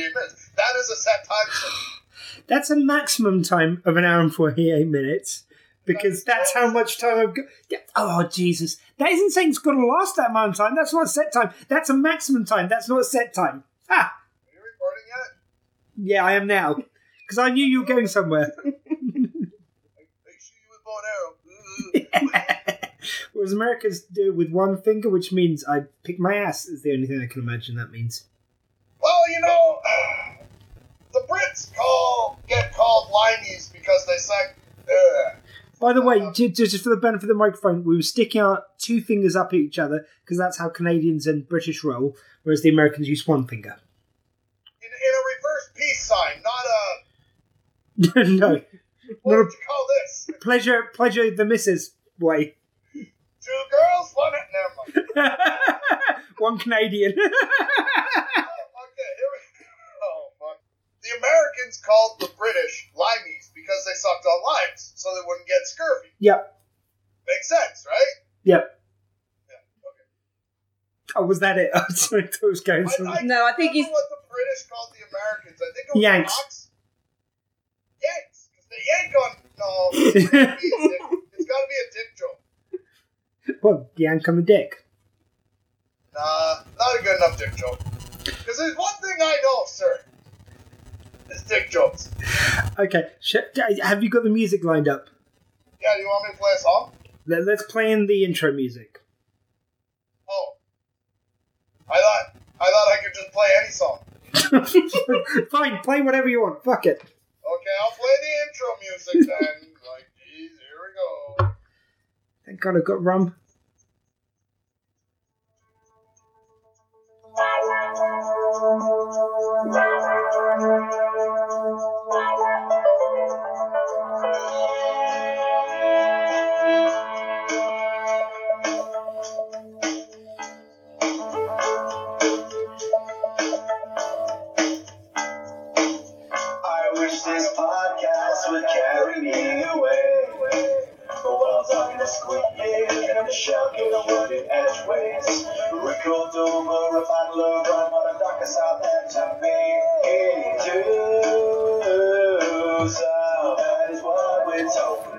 48 minutes. That is a set time. That's a maximum time of an hour and 48 minutes because that's how much time I've got. Oh, Jesus. That isn't saying it's got to last that amount of time. That's not a set time. That's a maximum time. That's not a set time. Ha! Are you recording yet? Yeah, I am now. Because I knew you were going somewhere. Make sure you bow and arrow. Whereas Americans do it with one finger, which means I pick my ass, is the only thing I can imagine that means. You know, the Brits call get called limeys because they suck. Ugh. By the way, ju- ju- just for the benefit of the microphone, we were sticking our two fingers up at each other because that's how Canadians and British roll, whereas the Americans use one finger. In, in a reverse peace sign, not a. no, What would you call this? pleasure, pleasure the missus way. Two girls, one. Never mind. one Canadian. Oh, okay, here we Oh, fuck. The Americans called the British limeys because they sucked on limes so they wouldn't get scurvy. yep, Makes sense, right? yep. Yeah, okay. Oh, was that it? I thought it was going I, somewhere. I No, I think remember he's- what the British called the Americans. I think it was Yanks. Knox. Yanks. Because they yank on. No, it's gotta be a it's gotta be a dick joke. Well, yank on the dick. Nah, not a good enough dick joke. Because there's one thing I know, sir. It's dick jokes. Okay, have you got the music lined up? Yeah, you want me to play a song? Let- Let's play in the intro music. Oh. I thought I thought I could just play any song. Fine, play whatever you want. Fuck it. Okay, I'll play the intro music then. like, geez, here we go. Thank God I've got rum. I Squid, and get a word in edgeways. Recalled over a bottle of rum on a of Southampton. To South, oh, that is what we're talking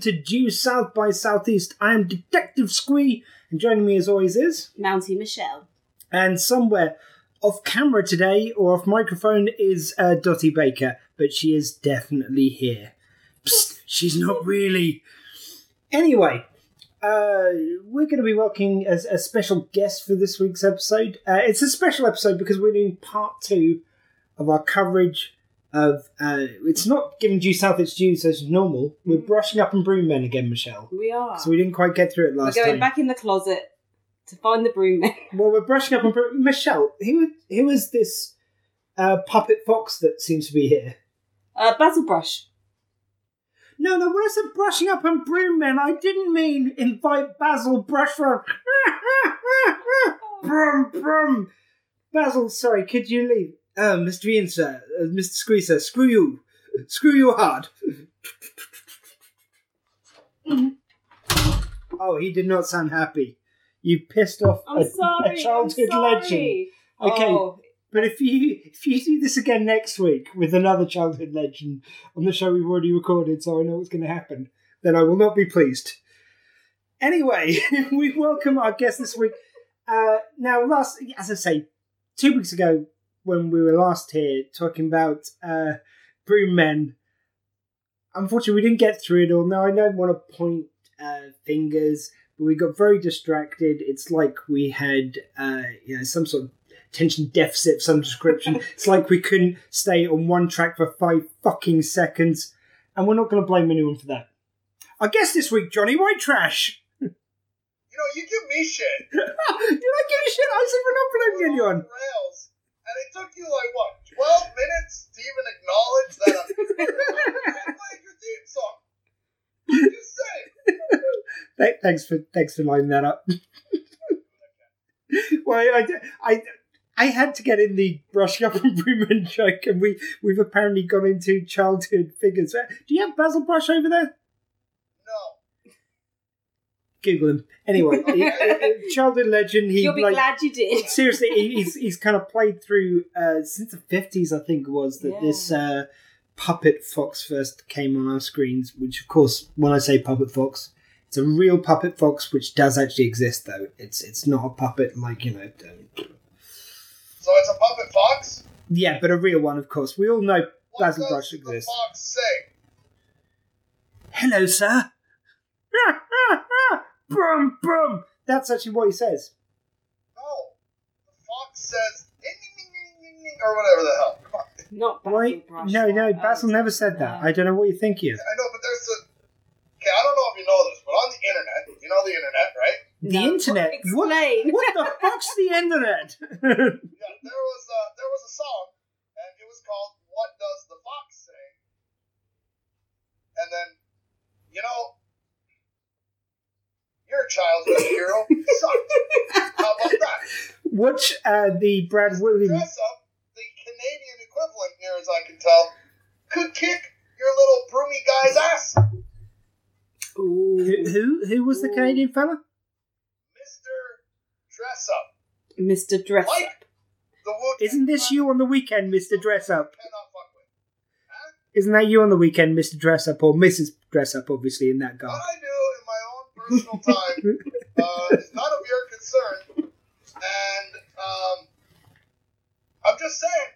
to Due South by Southeast. I am Detective Squee, and joining me as always is, Mountie Michelle. and somewhere off camera today or off microphone is uh, Dottie Baker, but she is definitely here. Psst, she's not really. Anyway, uh, we're going to be welcoming as a special guest for this week's episode. Uh, it's a special episode because we're doing part two of our coverage of. Uh, it's not giving due south its due as normal. We're brushing up on Broom Men again, Michelle. We are. So we didn't quite get through it last time. We're last going time. back in the closet to find the broom man. Well, we're brushing up on Broom. Michelle, who who is this uh, puppet fox that seems to be here? Uh, Basil Brush. No, no, when I said brushing up on Broom Men, I didn't mean invite Basil Brushford. brum, brum. Basil, sorry, could you leave? Uh, Mr. Ian, sir, uh, Mr. Squeezer, screw you. Screw you hard. oh, he did not sound happy. You pissed off I'm a, sorry. a childhood I'm legend. Okay. Oh, But if you if you do this again next week with another childhood legend on the show we've already recorded, so I know what's going to happen, then I will not be pleased. Anyway, we welcome our guest this week. Uh, now, last as I say, two weeks ago when we were last here talking about uh, broom men, unfortunately we didn't get through it all. Now I don't want to point uh, fingers, but we got very distracted. It's like we had uh, you know some sort of attention deficit of some description. it's like we couldn't stay on one track for five fucking seconds, and we're not going to blame anyone for that. I guess this week, Johnny why Trash. You know, you give me shit. Did I give you shit? I said we're not blaming anyone. Rails. And it took you like what, twelve minutes to even acknowledge that I'm, playing your theme song. Just saying. thanks for thanks for lining that up. well, I, I, I had to get in the brushing up on Broom Men joke, and we we've apparently gone into childhood figures. Uh, do you have Basil Brush over there? No. Google him. Anyway, he- uh, childhood legend. He You'll be like glad you did. seriously, he- he's he's kind of played through uh, since the fifties. I think it was that Yeah. this uh, puppet fox first came on our screens. Which, of course, when I say puppet fox, it's a real puppet fox, which does actually exist. Though it's it's not a puppet like you know. um, So it's a puppet fox? yeah, but a real one, of course. We all know What Basil does Brush the exists. fox say? Hello, sir. Brum brum. That's actually what he says. No. The fox says, "Ding, ding, ding, ding, ding, ding," or whatever the hell. Come on. Not Basil Why? No, no. Basil never said that. I don't know what you think here. I know, but there's a. Okay, I don't know if you know this, but on the internet, you know the internet, right? The No. internet. What? Explain. What the fuck's the internet? Yeah, there was a, there was a song, and it was called "What Does the Fox Say?" And then, you know, your childhood hero sucked. How about that? Watch uh, the Brad Williams. Dress up, the Canadian equivalent, near as I can tell, could kick your little broomy guy's ass. Who, who who was the Canadian fella? Mr. Dress Up. Mr. Dress Like Up. the Wu Isn't this you on the weekend, Mister Dress Up? Cannot fuck with. Huh? Isn't that you on the weekend, Mister Dress Up, or Mrs. Dress Up? Obviously, in that What garb. I do in personal time uh, is none of your concern. And um, I'm just saying.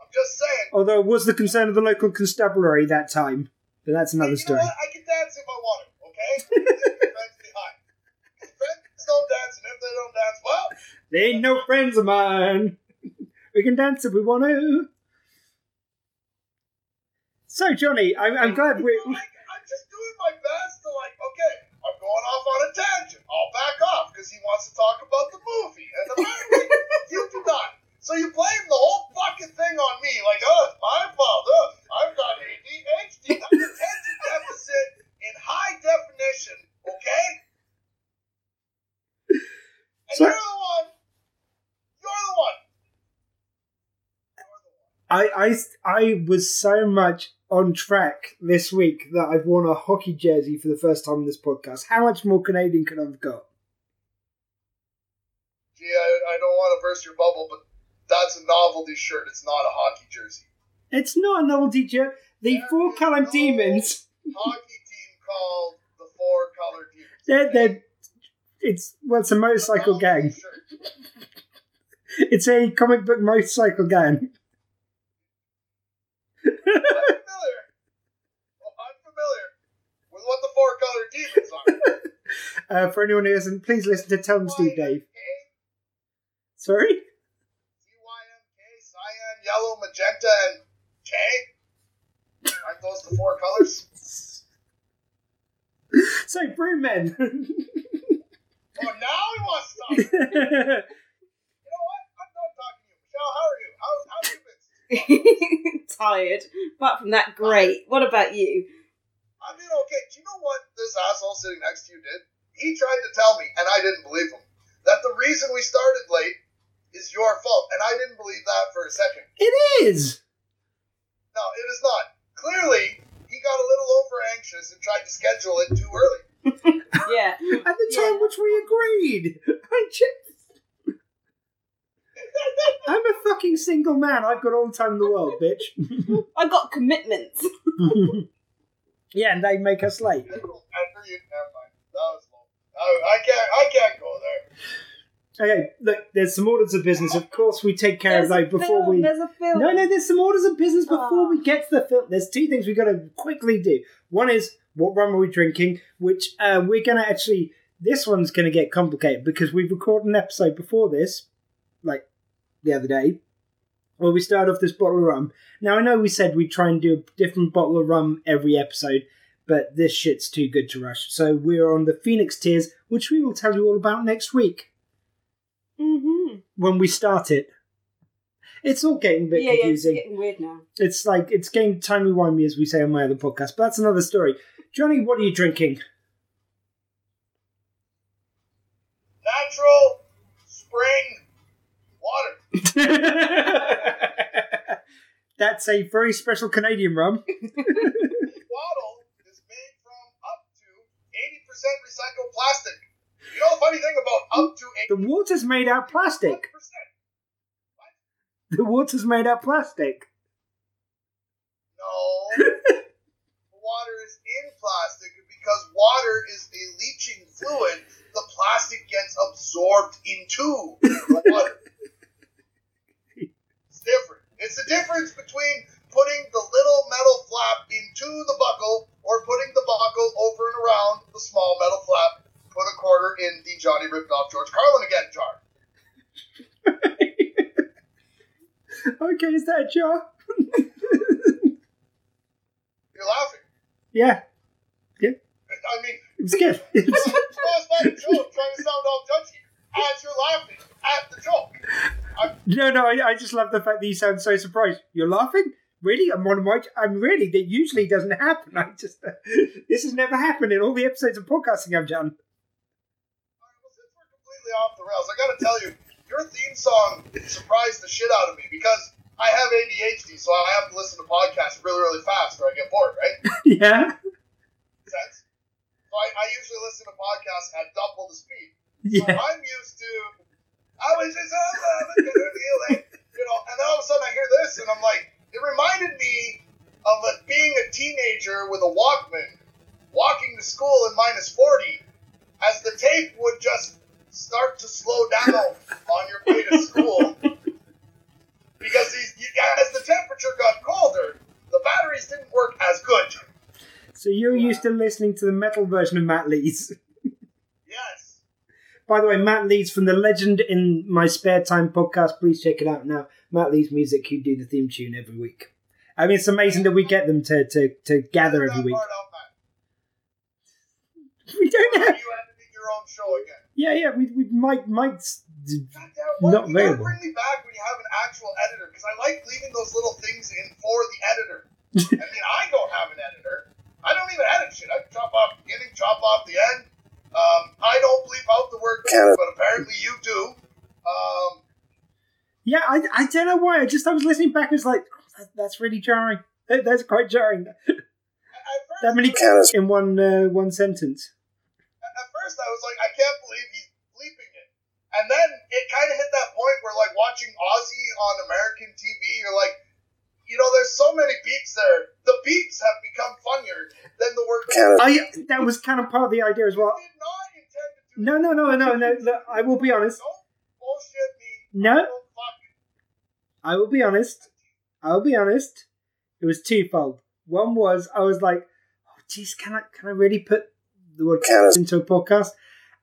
I'm just saying. Although it was the concern of the local constabulary that time, but that's another story. I can dance if I want to, okay? Friends behind. Friends don't dance, and if they don't dance, well, They ain't no friends of mine. We can dance if we want to. So, Johnny, I'm, I'm glad we. you know, I'm just doing my best to, like, okay, I'm going off on a tangent. I'll back off because he wants to talk about the movie. And the movie. you do not. So you blame the whole fucking thing on me, like, oh, it's my fault. Oh, I've got ADHD. I'm attention deficit in high definition, okay? And So- you're the one. You're the one. You're the one. I, I, I was so much on track this week that I've worn a hockey jersey for the first time in this podcast. How much more Canadian could I have got? Gee, I, I don't want to burst your bubble, but that's a novelty shirt. It's not a hockey jersey. It's not a novelty shirt. The There four no demons. Hockey team called the Four Color Demons. They're, they're, it's well, it's a motorcycle gang. It's a comic book motorcycle gang. I'm familiar. Well, I'm familiar with what the Four Color Demons are. Uh, for anyone who hasn't, please listen to Tell Them Steve Dave. Sorry? C-Y-M-K, cyan, yellow, magenta, and K? Aren't those the four colors? So, Broommen. Oh, now he wants to talk. You know what? I'm done talking to you. Michelle, how are you? How, how have you been? Tired. Apart from that, great. What about you? I'm doing okay. Do you know what this asshole sitting next to you did? He tried to tell me, and I didn't believe him, that the reason we started late is your fault, and I didn't believe that for a second. it is. No, it is not. Clearly, he got a little over anxious and tried to schedule it too early. Yeah. At the time Yeah. which we agreed. I just, I'm a fucking single man. I've got all the time in the world, bitch. I've got commitments. Yeah, and they make us late. After you, never mind. That was low. I, I can't. I can't go there. Okay, look, there's some orders of business. Of course, we take care There's of those before film, we. There's a film. No, no, there's some orders of business before Oh. we get to the film. There's two things we've got to quickly do. One is what rum are we drinking, which uh, we're going to actually. This one's going to get complicated because we've recorded an episode before this, like the other day, where we start off this bottle of rum. Now, I know we said we'd try and do a different bottle of rum every episode, but this shit's too good to rush. So we're on the Phoenix Tears, which we will tell you all about next week Mm-hmm. when we start it. It's all getting a bit Yeah, yeah, it's confusing. getting weird now. It's like it's getting timey wimey, as we say on my other podcast. But that's another story. Johnny, what are you drinking? natural spring water. That's a very special Canadian rum. Bottle is made from up to 80% recycled plastic. You know the funny thing about up to 80%? The water's made out plastic. The water's made out plastic. No. the water is in plastic because water is a leaching fluid. The plastic gets absorbed into the water. It's different. It's the difference between putting the little metal flap into the buckle or putting the buckle over and around the small metal flap. Put a quarter in the Johnny ripped off George Carlin again jar. okay, is that a jar? You're laughing. yeah, Yeah. I mean, it was good. It no, was- it's not a joke. Trying to sound all judgy as you're laughing at the joke. No, no, I, I just love the fact that you sound so surprised. You're laughing? Really? I'm on my. I'm really. That usually doesn't happen. I just. this has never happened in all the episodes of podcasting I've done. Alright, well, since we're completely off the rails, I gotta tell you, your theme song surprised the shit out of me because I have ADHD, so I have to listen to podcasts really, really fast or I get bored, right? yeah. Sense? So I, I usually listen to podcasts at double the speed. So Yeah. I'm used to, I was just, oh, I'm gonna feel you know, and then all of a sudden I hear this and I'm like, it reminded me of a, being a teenager with a Walkman, walking to school in minus 40, as the tape would just start to slow down on your way to school. Because these, you, as the temperature got colder, the batteries didn't work as good. So you're used to listening to the metal version of Matt Lees. By the way, Matt Lees from the Legend in My Spare Time podcast. Please check it out now. Matt Lees Music, who do the theme tune every week. I mean, it's amazing that we get them to, to, to gather every week. part out, Matt. We don't have. You editing your own show again. Yeah, yeah, we, we might, might. God Not you available. bring me back when you have an actual editor, because I like leaving those little things in for the editor. I mean, I don't have an editor. I don't even edit shit. I chop off the beginning, chop off the end. Um, I don't bleep out the word, but apparently you do. Um, Yeah, I, I don't know why. I just I was listening back. And It's like oh, that, that's really jarring. That, that's quite jarring. at first, That many in one uh, one sentence. at first I was like, I can't believe he's bleeping it. And then it kind of hit that point where, like, watching Aussie on American TV, you're like, you know, there's so many beeps there. The beeps have become funnier than the word. I that was kind of part of the idea as well. I did not intend to do No, no, no, no, no. Look, I will be honest. Don't bullshit me. No, I will be honest. I will be honest. It was twofold. One was I was like, oh, geez, can I can I really put the word into a podcast?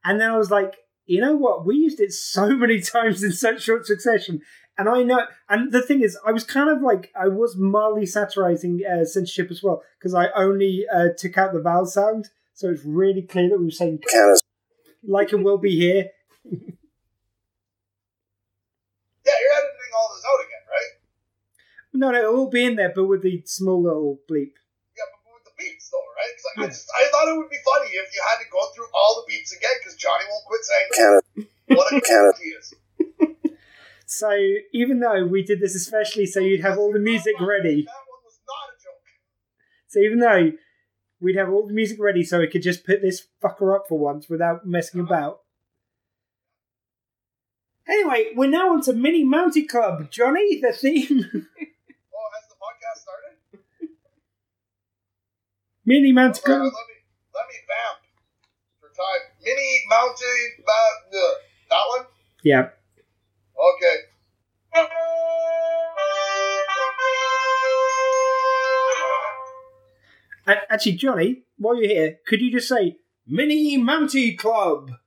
And then I was like, you know what? We used it so many times in such short succession. And I know, and the thing is, I was kind of like, I was mildly satirizing uh, censorship as well, because I only uh, took out the vowel sound. So it's really clear that we were saying, like and will be here. Yeah, you're editing all this out again, right? No, no, it'll all be in there, but with the small little bleep. Yeah, but with the beats though, right? 'Cause I, I just I thought it would be funny if you had to go through all the beeps again because Johnny won't quit saying what a cat he is. So even though we did this especially so you'd have all the music ready, That one was not a joke. so even though we'd have all the music ready so we could just put this fucker up for once without messing about. Anyway, we're now on to Mini Mountie Club. Johnny, the theme. Oh, has the podcast started? Mini Mountie All right, Club. let me let me vamp for time. Mini mounted uh, that one. Yeah. Okay. Actually, Johnny, while you're here, could you just say Mini Mountie Club? Well,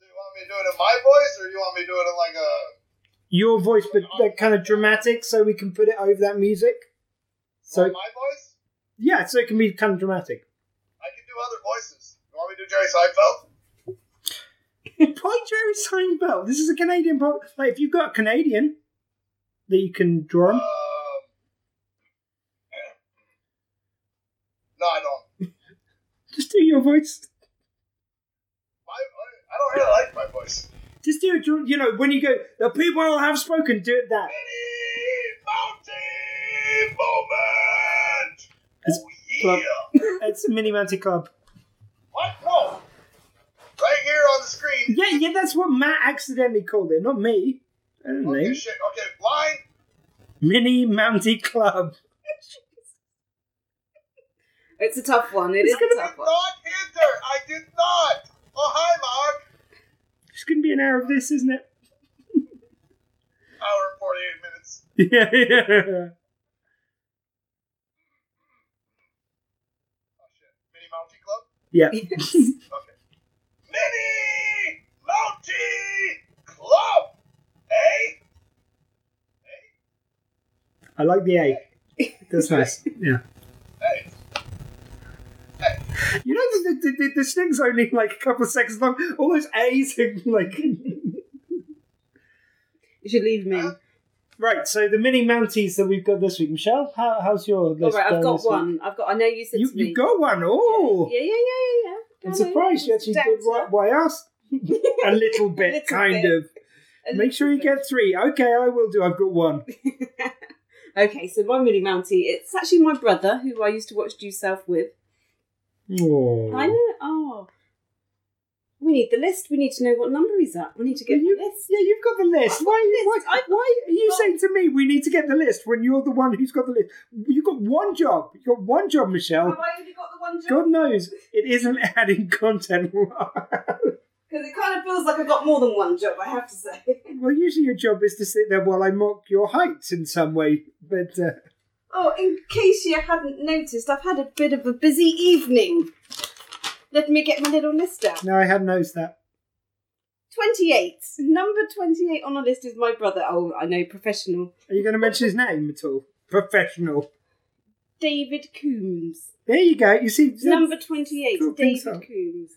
do you want me to do it in my voice, or do you want me to do it in like a? Your voice, but like, kind of dramatic, so we can put it over that music. So my voice? yeah, so it can be kind of dramatic. I can do other voices. You want me to do Jerry Seinfeld? Why Jerry Seinfeld? This is a Canadian pop. Like, if you've got a Canadian that you can draw on, Um, no, I don't. just do your voice. My, I, I don't really like my voice. Just do it. You know, when you go, the people have spoken. Do it that. Mini moment. It's oh club. yeah. It's Mini Mountie Club. What? No. Right here on the screen. Yeah, yeah, that's what Matt accidentally called it, not me. I don't know. Okay, shit. Okay, line. Mini Mountie Club. It's a tough one. It It's is gonna a I tough did one. not enter. I did not. Oh, hi, Mark. It's going to be an hour of this, isn't it? Hour and 48 minutes. Yeah, yeah. Oh, shit. Mini Mountie Club? Yeah. Okay. Mini Mountie Club! Eh? I like the A. That's nice. Yeah. You know, the, the, the, the sting's only like a couple of seconds long. All those A's like. You should leave me. Uh, right, so the mini Mounties that we've got this week. Michelle, how, how's your list? right, I've uh, got this week? one. I've got. I know you said You, to me. you've got one. Oh! Yeah, yeah, yeah, yeah, yeah. I'm surprised you actually did what, what I asked. a little bit, little kind bit. of. A Make sure you little get three. Okay, I will do. I've got one. okay, so my mini mountie. It's actually my brother who I used to watch Due South with. Oh. I know. Oh, we need the list. We need to know what number he's at. We need to get you, the list. Yeah, you've got the list. I've Why, the why, list. I've- why are you Oh. saying to me we need to get the list when you're the one who's got the list? You've got one job. You've got one job, Michelle. Have I only got the one job? God knows it isn't adding content. Because it kind of feels like I've got more than one job. I have to say. well, usually your job is to sit there while I mock your height in some way. But uh, Oh, in case you hadn't noticed, I've had a bit of a busy evening. Let me get my little list out. no, I hadn't noticed that. 28. Number 28 on the list is my brother. Oh, I know, professional. Are you going to mention his name at all? Professional. David Coombs. There you go. You see, Number 28, David. Coombs.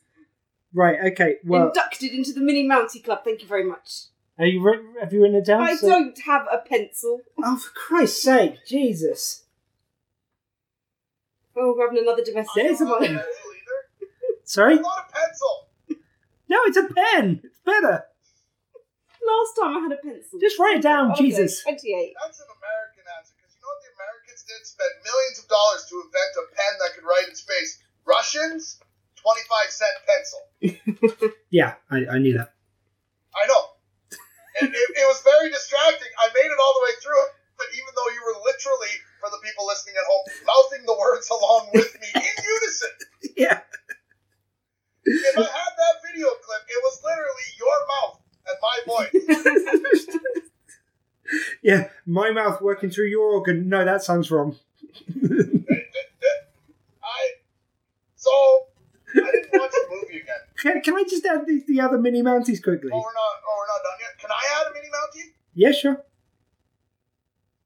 right? Okay. Well, Inducted into the Mini Mountie Club. Thank you very much. Are you re- have you written it down? I So- don't have a pencil. Oh, for Christ's sake, Jesus! Oh, we're having another domestic. There's a Not a pencil either. Sorry. Not a pencil. No, it's a pen. It's better. Last time I had a pencil. Just write it down, Okay, Jesus. 28. That's an American answer. Because you know what the Americans did? Spend millions of dollars to invent a pen that could write in space. Russians, 25 cent pencil. Yeah, I, I knew that. I know. It, it, it was very distracting. I made it all the way through it, but even though you were literally, for the people listening at home, mouthing the words along with me in unison. Yeah. If I had that video clip, it was literally your mouth and my voice. Yeah, my mouth working through your organ. No, that sounds wrong. I so I didn't watch the movie again. Can, can I just add the, the other mini mounties quickly? Oh, we're not. Oh, we're not done yet. Can I add a mini mountie? Yeah, sure.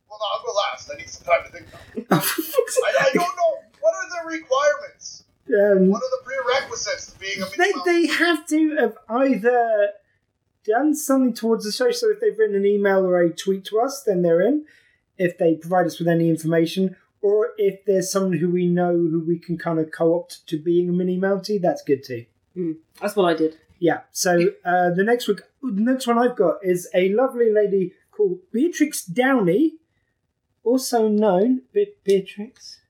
Well, no, I'll go last. I need some time to think. Now. I, I don't know. What are the requirements? um, What are the prerequisites to being a mini they, they have to have either done something towards the show. So if they've written an email or a tweet to us, then they're in. If they provide us with any information, or if there's someone who we know who we can kind of co-opt to being a mini mountie, that's good too. That's what I did. Yeah. So uh, the next week, the next one I've got is a lovely lady called Beatrix Downey, also known Be- Beatrix,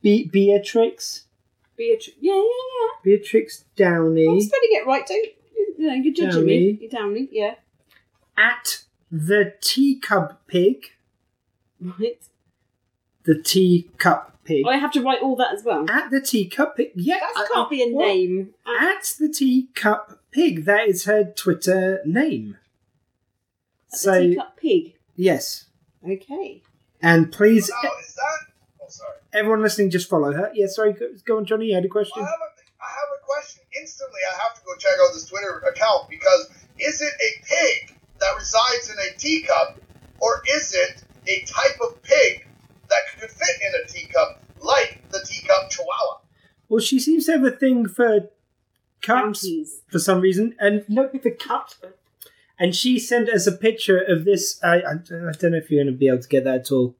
Be- Beatrix, Beatrice. Yeah, yeah, yeah. Beatrix Downey. I'm spelling it right, don't you? know, you're judging Downey. me. You're Downey, yeah. at the Teacup Pig. Right. The Teacup Pig. Oh, I have to write all that as well. At the Teacup Pig. Yeah. That can't be a name. At the Teacup Pig. That is her Twitter name. So Teacup pig. yes, Okay. and please, oh, Now, is that? Oh, sorry. everyone listening, just follow her. Yeah, sorry, go, go on, Johnny. You had a question. I have a, I have a question. Instantly, I have to go check out this Twitter account because is it a pig that resides in a teacup, or is it a type of pig that could fit in a teacup, like the teacup chihuahua? Well, she seems to have a thing for cups Monkeys. for some reason, and no, the cups. And she sent us a picture of this. I, I, I don't know if you're going to be able to get that at all.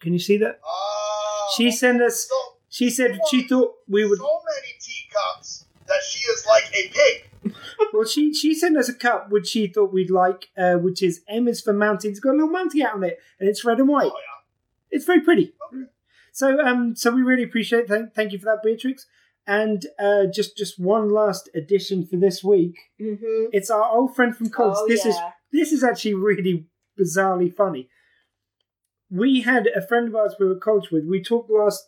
Can you see that? Oh, She sent us. so, She said she thought we would. so many teacups that she is like a pig. well, she she sent us a cup which she thought we'd like, uh, which is M is for mountain. It's got a little mountain out on it, and it's red and white. Oh yeah. It's very pretty. Okay. So um, so we really appreciate. Thank thank you for that, Beatrix. And uh, just just one last addition for this week. Mm-hmm. It's our old friend from college. Oh, this is this is actually really bizarrely funny. We had a friend of ours we were at college with. We talked last,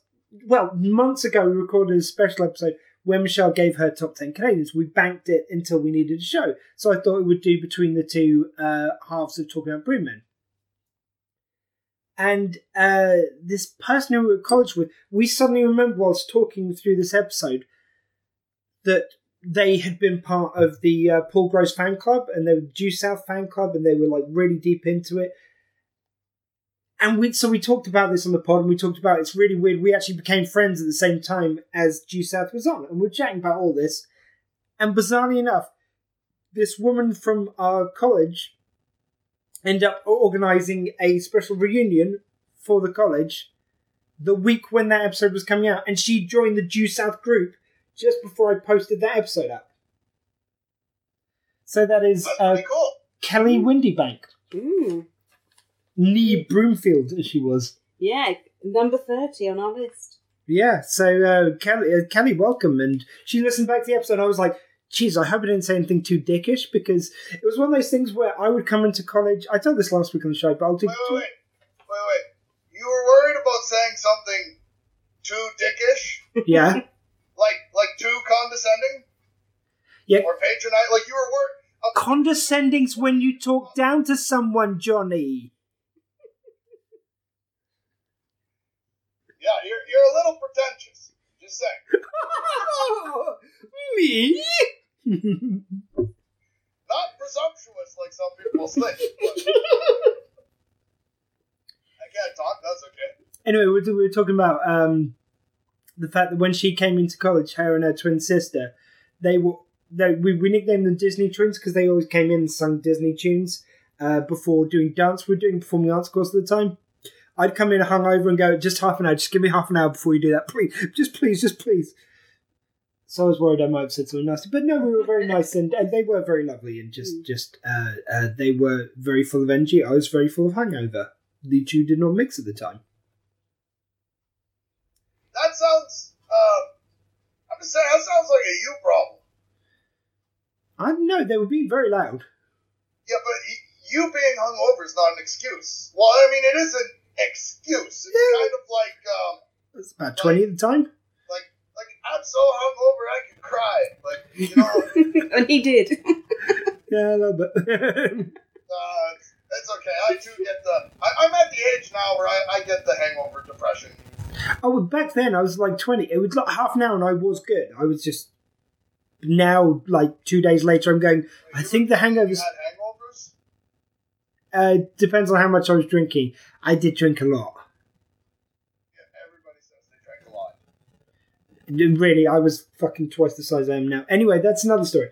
well, months ago. We recorded a special episode where Michelle gave her top ten Canadians. We banked it until we needed a show, so I thought it would do between the two uh, halves of talking about Broom Men. And uh, this person who we were at college with, we suddenly remember whilst talking through this episode that they had been part of the uh, Paul Gross fan club and they were Due South fan club and they were like really deep into it. And we so we talked about this on the pod and we talked about it's really weird. We actually became friends at the same time as Due South was on and we're chatting about all this. And bizarrely enough, this woman from our college ended up organizing a special reunion for the college the week when that episode was coming out, and she joined the Due South group just before I posted that episode up. So that is uh, cool. Kelly Windybank, Ooh. Nee Broomfield, as she was. Yeah, number 30 on our list. Yeah, so uh, Kelly, uh, Kelly, welcome, and she listened back to the episode. And I was like, "Geez, I hope I didn't say anything too dickish," because it was one of those things where I would come into college. I told this last week on the show, but I'll do. Wait, wait, wait, wait. You were worried about saying something too dickish, Yeah, like like too condescending yeah. or patronizing. Like you were worried. Uh, Condescending's when you talk down to someone, Johnny. Yeah, you're you're a little pretentious. Just saying. Me? Not presumptuous like some people think. I can't talk. That's okay. anyway, we were talking about um, the fact that when she came into college, her and her twin sister, they were they, we, we nicknamed them Disney twins because they always came in and sung Disney tunes uh, before doing dance. We were doing performing arts course at the time. I'd come in hungover and go, just half an hour, just give me half an hour before you do that, please, just please, just please. So I was worried I might have said something nasty, but no, we were very nice and, and they were very lovely and just just uh, uh, they were very full of energy. I was very full of hangover. The two did not mix at the time. That sounds. Um, I'm just saying that sounds like a you problem. I don't know. They were being very loud. Yeah, but you being hungover is not an excuse. Well, I mean, it is an excuse. It's Yeah. kind of like, um, It was about twenty at the time. Like, like I'm so hungover I can cry. Like, you know, and he did. Yeah, a little bit. uh, it's, it's okay. I too get the. I, I'm at the age now where I, I get the hangover depression. oh, well, back then I was like twenty. It was like half an hour, and I was good. I was just now, like two days later, I'm going. I think the You hangovers had hangovers. uh, depends on how much I was drinking. I did drink a lot. Yeah, everybody says they drank a lot. Really, I was fucking twice the size I am now. Anyway, that's another story.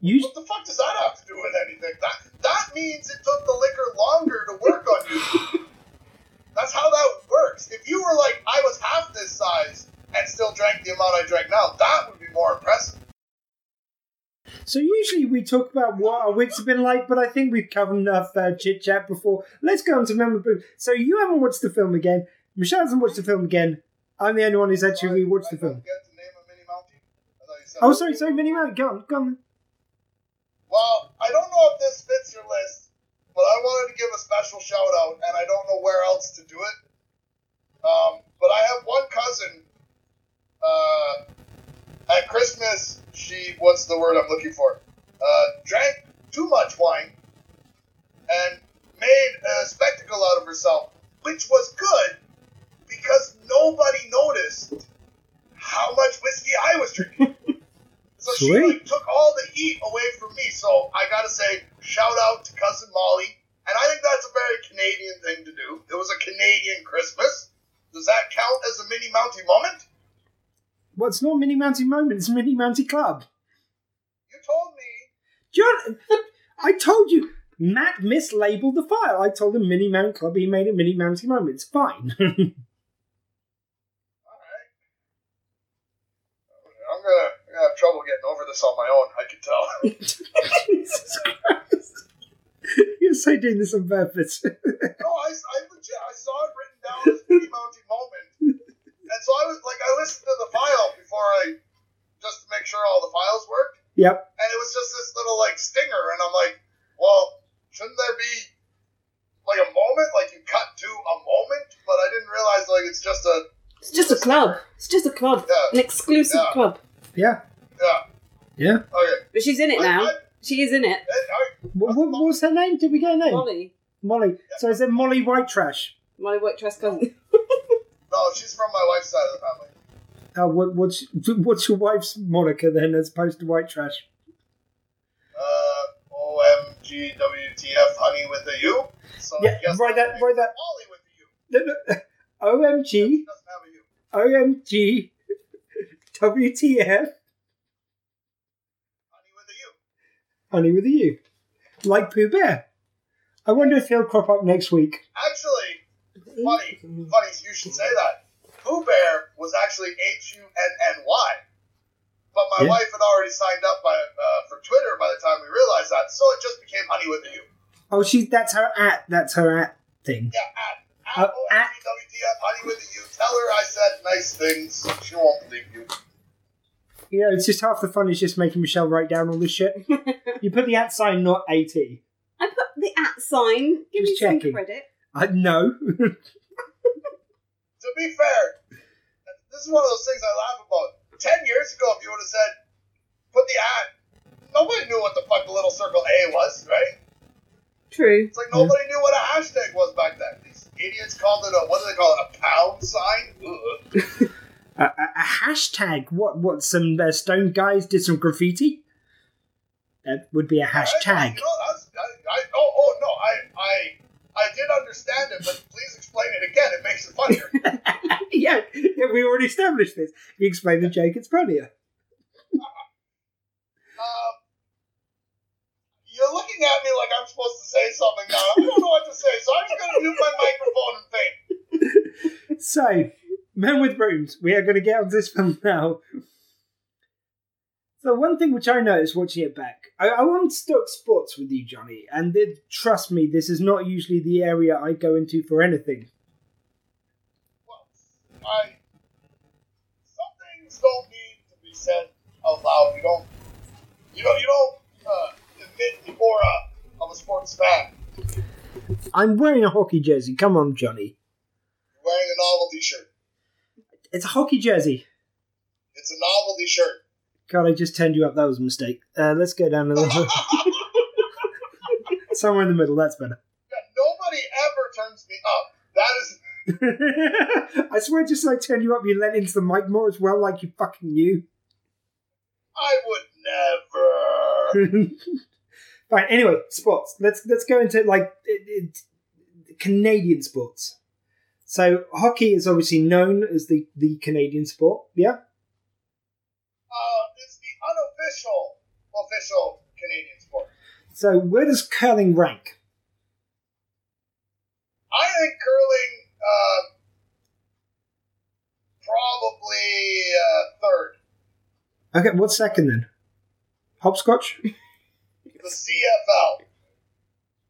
You What the fuck does that have to do with anything? That that means it took the liquor longer to work on you. That's how that works. If you were like I was half this size and still drank the amount I drank now, that would be more impressive. So usually we talk about what our weeks have been like, but I think we've covered enough uh, chit chat before. Let's go on to Member Boom. So you haven't watched the film again. Michelle hasn't watched the film again. I'm the only one who's actually the I film. don't get to name a mini mountie. I you said Oh, sorry, sorry, Minnie Mouse. Go on, go on. Well, I don't know if this fits your list, but I wanted to give a special shout out, and I don't know where else to do it. Um, but I have one cousin. Uh, at Christmas, she what's the word I'm looking for? Uh, drank too much wine and made a spectacle out of herself, which was good because nobody noticed how much whiskey I was drinking. So she like took all the heat away from me. So I gotta say, shout out to cousin Molly. And I think that's a very Canadian thing to do. It was a Canadian Christmas. Does that count as a mini Mountie moment? Well, it's not mini Mountie Moment, it's mini Mountie Club. You told me. John, I told you, Matt mislabeled the file. I told him mini Mount Club, he made it mini Mountie Moment. It's fine. All right. I'm gonna, have trouble getting over this on my own. I can tell. Jesus Christ. You're so doing this on purpose. no, I, I legit I saw it written down as Mickey Mountain moment, and so I was like, I listened to the file before I just to make sure all the files worked, yep. and it was just this little like stinger, and I'm like, well, shouldn't there be like a moment, like you cut to a moment? But I didn't realize like it's just a It's just a club. It's just a club. Yeah. An exclusive Yeah. club. Yeah. yeah. Yeah. Okay. But she's in it I- now. I- She is in it. I- I- What, what, what was her name? Did we get a name? Molly. Molly. So is it Molly White Trash? Molly White Dress cousin. no, she's from my wife's side of the family. Oh, what, what's what's your wife's moniker then, as opposed to White Trash? Uh, OMGWTF, honey with a U. So Yeah, I write that- would write that- Molly with a U. No, no. OMG, Doesn't have a U. OMG, WTF, Honey with a U. honey with a U. Like Pooh Bear. I wonder if he'll crop up next week. Actually, funny, funny you should say that. Pooh Bear was actually H U N N Y, but my Yeah. wife had already signed up by uh, for Twitter by the time we realized that, so it just became Honey with a U. Oh, she that's her at. That's her at thing. Yeah, at at Uh, at- OMGWTF, Honey with a U. Tell her I said nice things. She won't believe you. You know, it's just half the fun is just making Michelle write down all this shit. you put the at sign, not AT. I put the at sign. Give Just me some checking. credit. I no. To be fair, this is one of those things I laugh about. Ten years ago, if you would have said, put the at, nobody knew what the fuck the little circle A was, right? True. It's like nobody knew what a hashtag was back then. These idiots called it a, what do they call it, a pound sign? Ugh. a, a, a hashtag. What? What? Some uh, stone guys did some graffiti. That would be a hashtag. that's, I, I, oh, oh, no, I, I, I did understand it, but please explain it again. It makes it funnier. yeah, yeah, we already established this. You explained the joke. It's funnier. Um, you're looking at me like I'm supposed to say something now. I don't know what to say, so I'm just going to mute my microphone and faint. So, Men with Brooms, we are going to get on this film now. So, one thing which I noticed watching it back, I, I once talk sports with you, Johnny, and th- trust me, this is not usually the area I go into for anything. Well, I. Some things don't need to be said out loud. You don't. You don't. You don't uh, admit the aura of a sports fan. I'm wearing a hockey jersey. Come on, Johnny. You're wearing a novelty shirt. It's a hockey jersey. It's a novelty shirt. God, I just turned you up. That was a mistake. Uh, let's go down a little. Somewhere in the middle. That's better. Yeah, nobody ever turns me up. That is. I swear, just I turned you up, you let into the mic more as well, like you fucking knew. I would never. Fine. Anyway, sports. Let's let's go into like it, it, Canadian sports. So hockey is obviously known as the the Canadian sport. Yeah. Uh, it's the unofficial, official Canadian sport. So where does curling rank? I think curling, uh, probably uh, third. Okay, what's second then? Hopscotch. The CFL,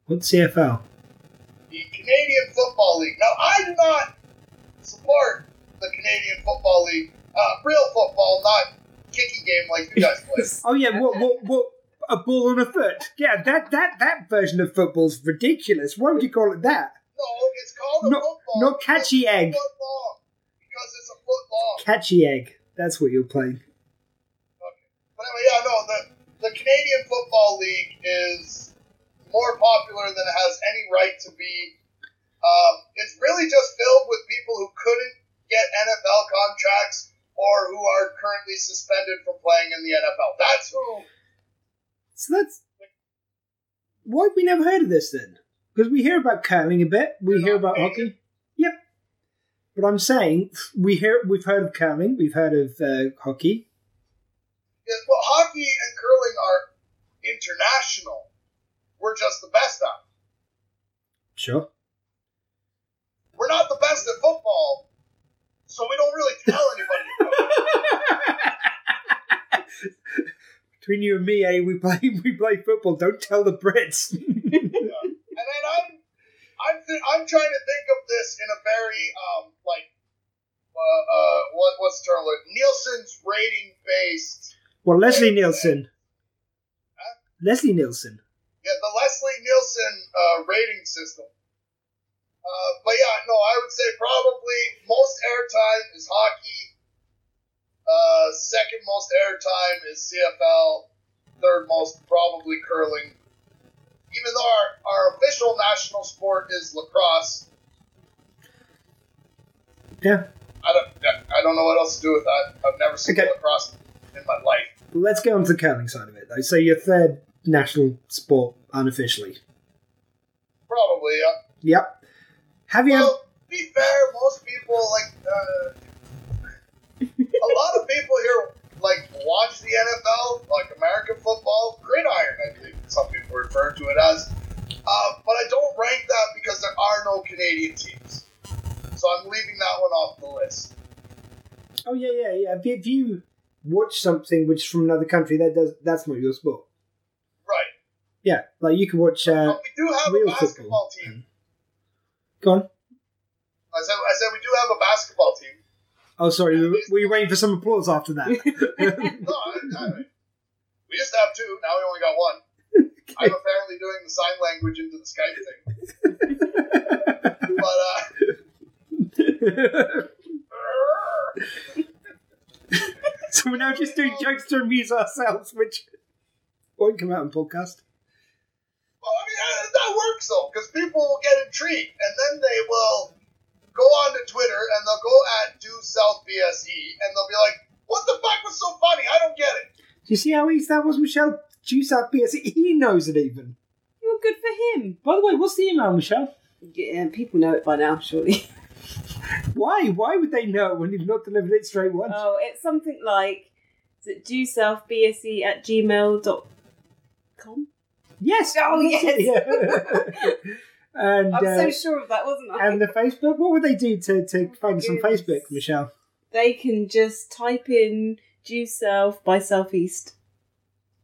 What's CFL? The Canadian Football League. Now, I do not support the Canadian Football League, uh, real football, not kicking game like you guys play. Oh yeah, what what what? A ball on a foot. Yeah, that that that version of football's ridiculous. Why would you call it that? No, it's called a Not- football. not catchy egg. Foot long, because it's a foot long. Catchy egg. That's what you're playing. But anyway, yeah, no, the, the Canadian Football League is more popular than it has any right to be. Um, it's really just filled with people who couldn't get NFL contracts or who are currently suspended from playing in the NFL. That's who. So that's why have we never heard of this then? Because we hear about curling a bit, we hear about hockey. Yep. But I'm saying we hear we've heard of curling, we've heard of uh, hockey. Yeah, well, hockey and curling are international. We're just the best at. Sure. We're not the best at football, so we don't really tell anybody. between you and me, eh? We play we play football. Don't tell the Brits. And then I'm, I'm, th- I'm trying to think of this in a very, um, like, uh, uh, what, what's the term? Like Nielsen's rating based. well, Leslie Nielsen. Leslie Nielsen. Yeah, the Leslie Nielsen uh, rating system. Uh, but yeah, no, I would say probably most airtime is hockey. Uh, second most airtime is CFL. Third most probably curling. Even though our, our official national sport is lacrosse, Yeah. I don't I don't know what else to do with that. I've never seen Okay. lacrosse in my life. Let's go on to the curling side of it, though. So your third national sport unofficially. Probably, yeah. Yep. Have you? Well, to be fair, most people like uh, a lot of people here like watch the NFL, like American football, gridiron. I think some people refer to it as. Uh, but I don't rank that because there are no Canadian teams, so I'm leaving that one off the list. oh yeah, yeah, yeah. If you, if you watch something which is from another country, that does that's not your sport. Right. Yeah, like you can watch. Uh, but we do have real a basketball football. team. go on. I said, I said we do have a basketball team. Oh, sorry. Were, were you waiting for some applause after that? No, I, I, we just have two. Now we only got one. I'm apparently doing the sign language into the Skype thing. But uh, so we're now just doing jokes to amuse ourselves, which won't come out in podcast. Well, I mean that, that works though, because people will get intrigued, and then they will go on to Twitter and they'll go at Due South BSE, and they'll be like, "What the fuck was so funny? I don't get it." Do you see how easy that was, Michelle? Juice out BS. He knows it even. Well, good for him. By the way, what's the email, Michelle? Yeah, people know it by now, surely. Why? Why would they know when you've not delivered it straight once? Oh, it's something like is it dewselfbse at gmail.com? Yes. Oh, yes. Yeah. and I'm uh, so sure of that, wasn't I? and the Facebook. What would they do to, to find us on. Facebook, Michelle? they can just type in Due South by Southeast.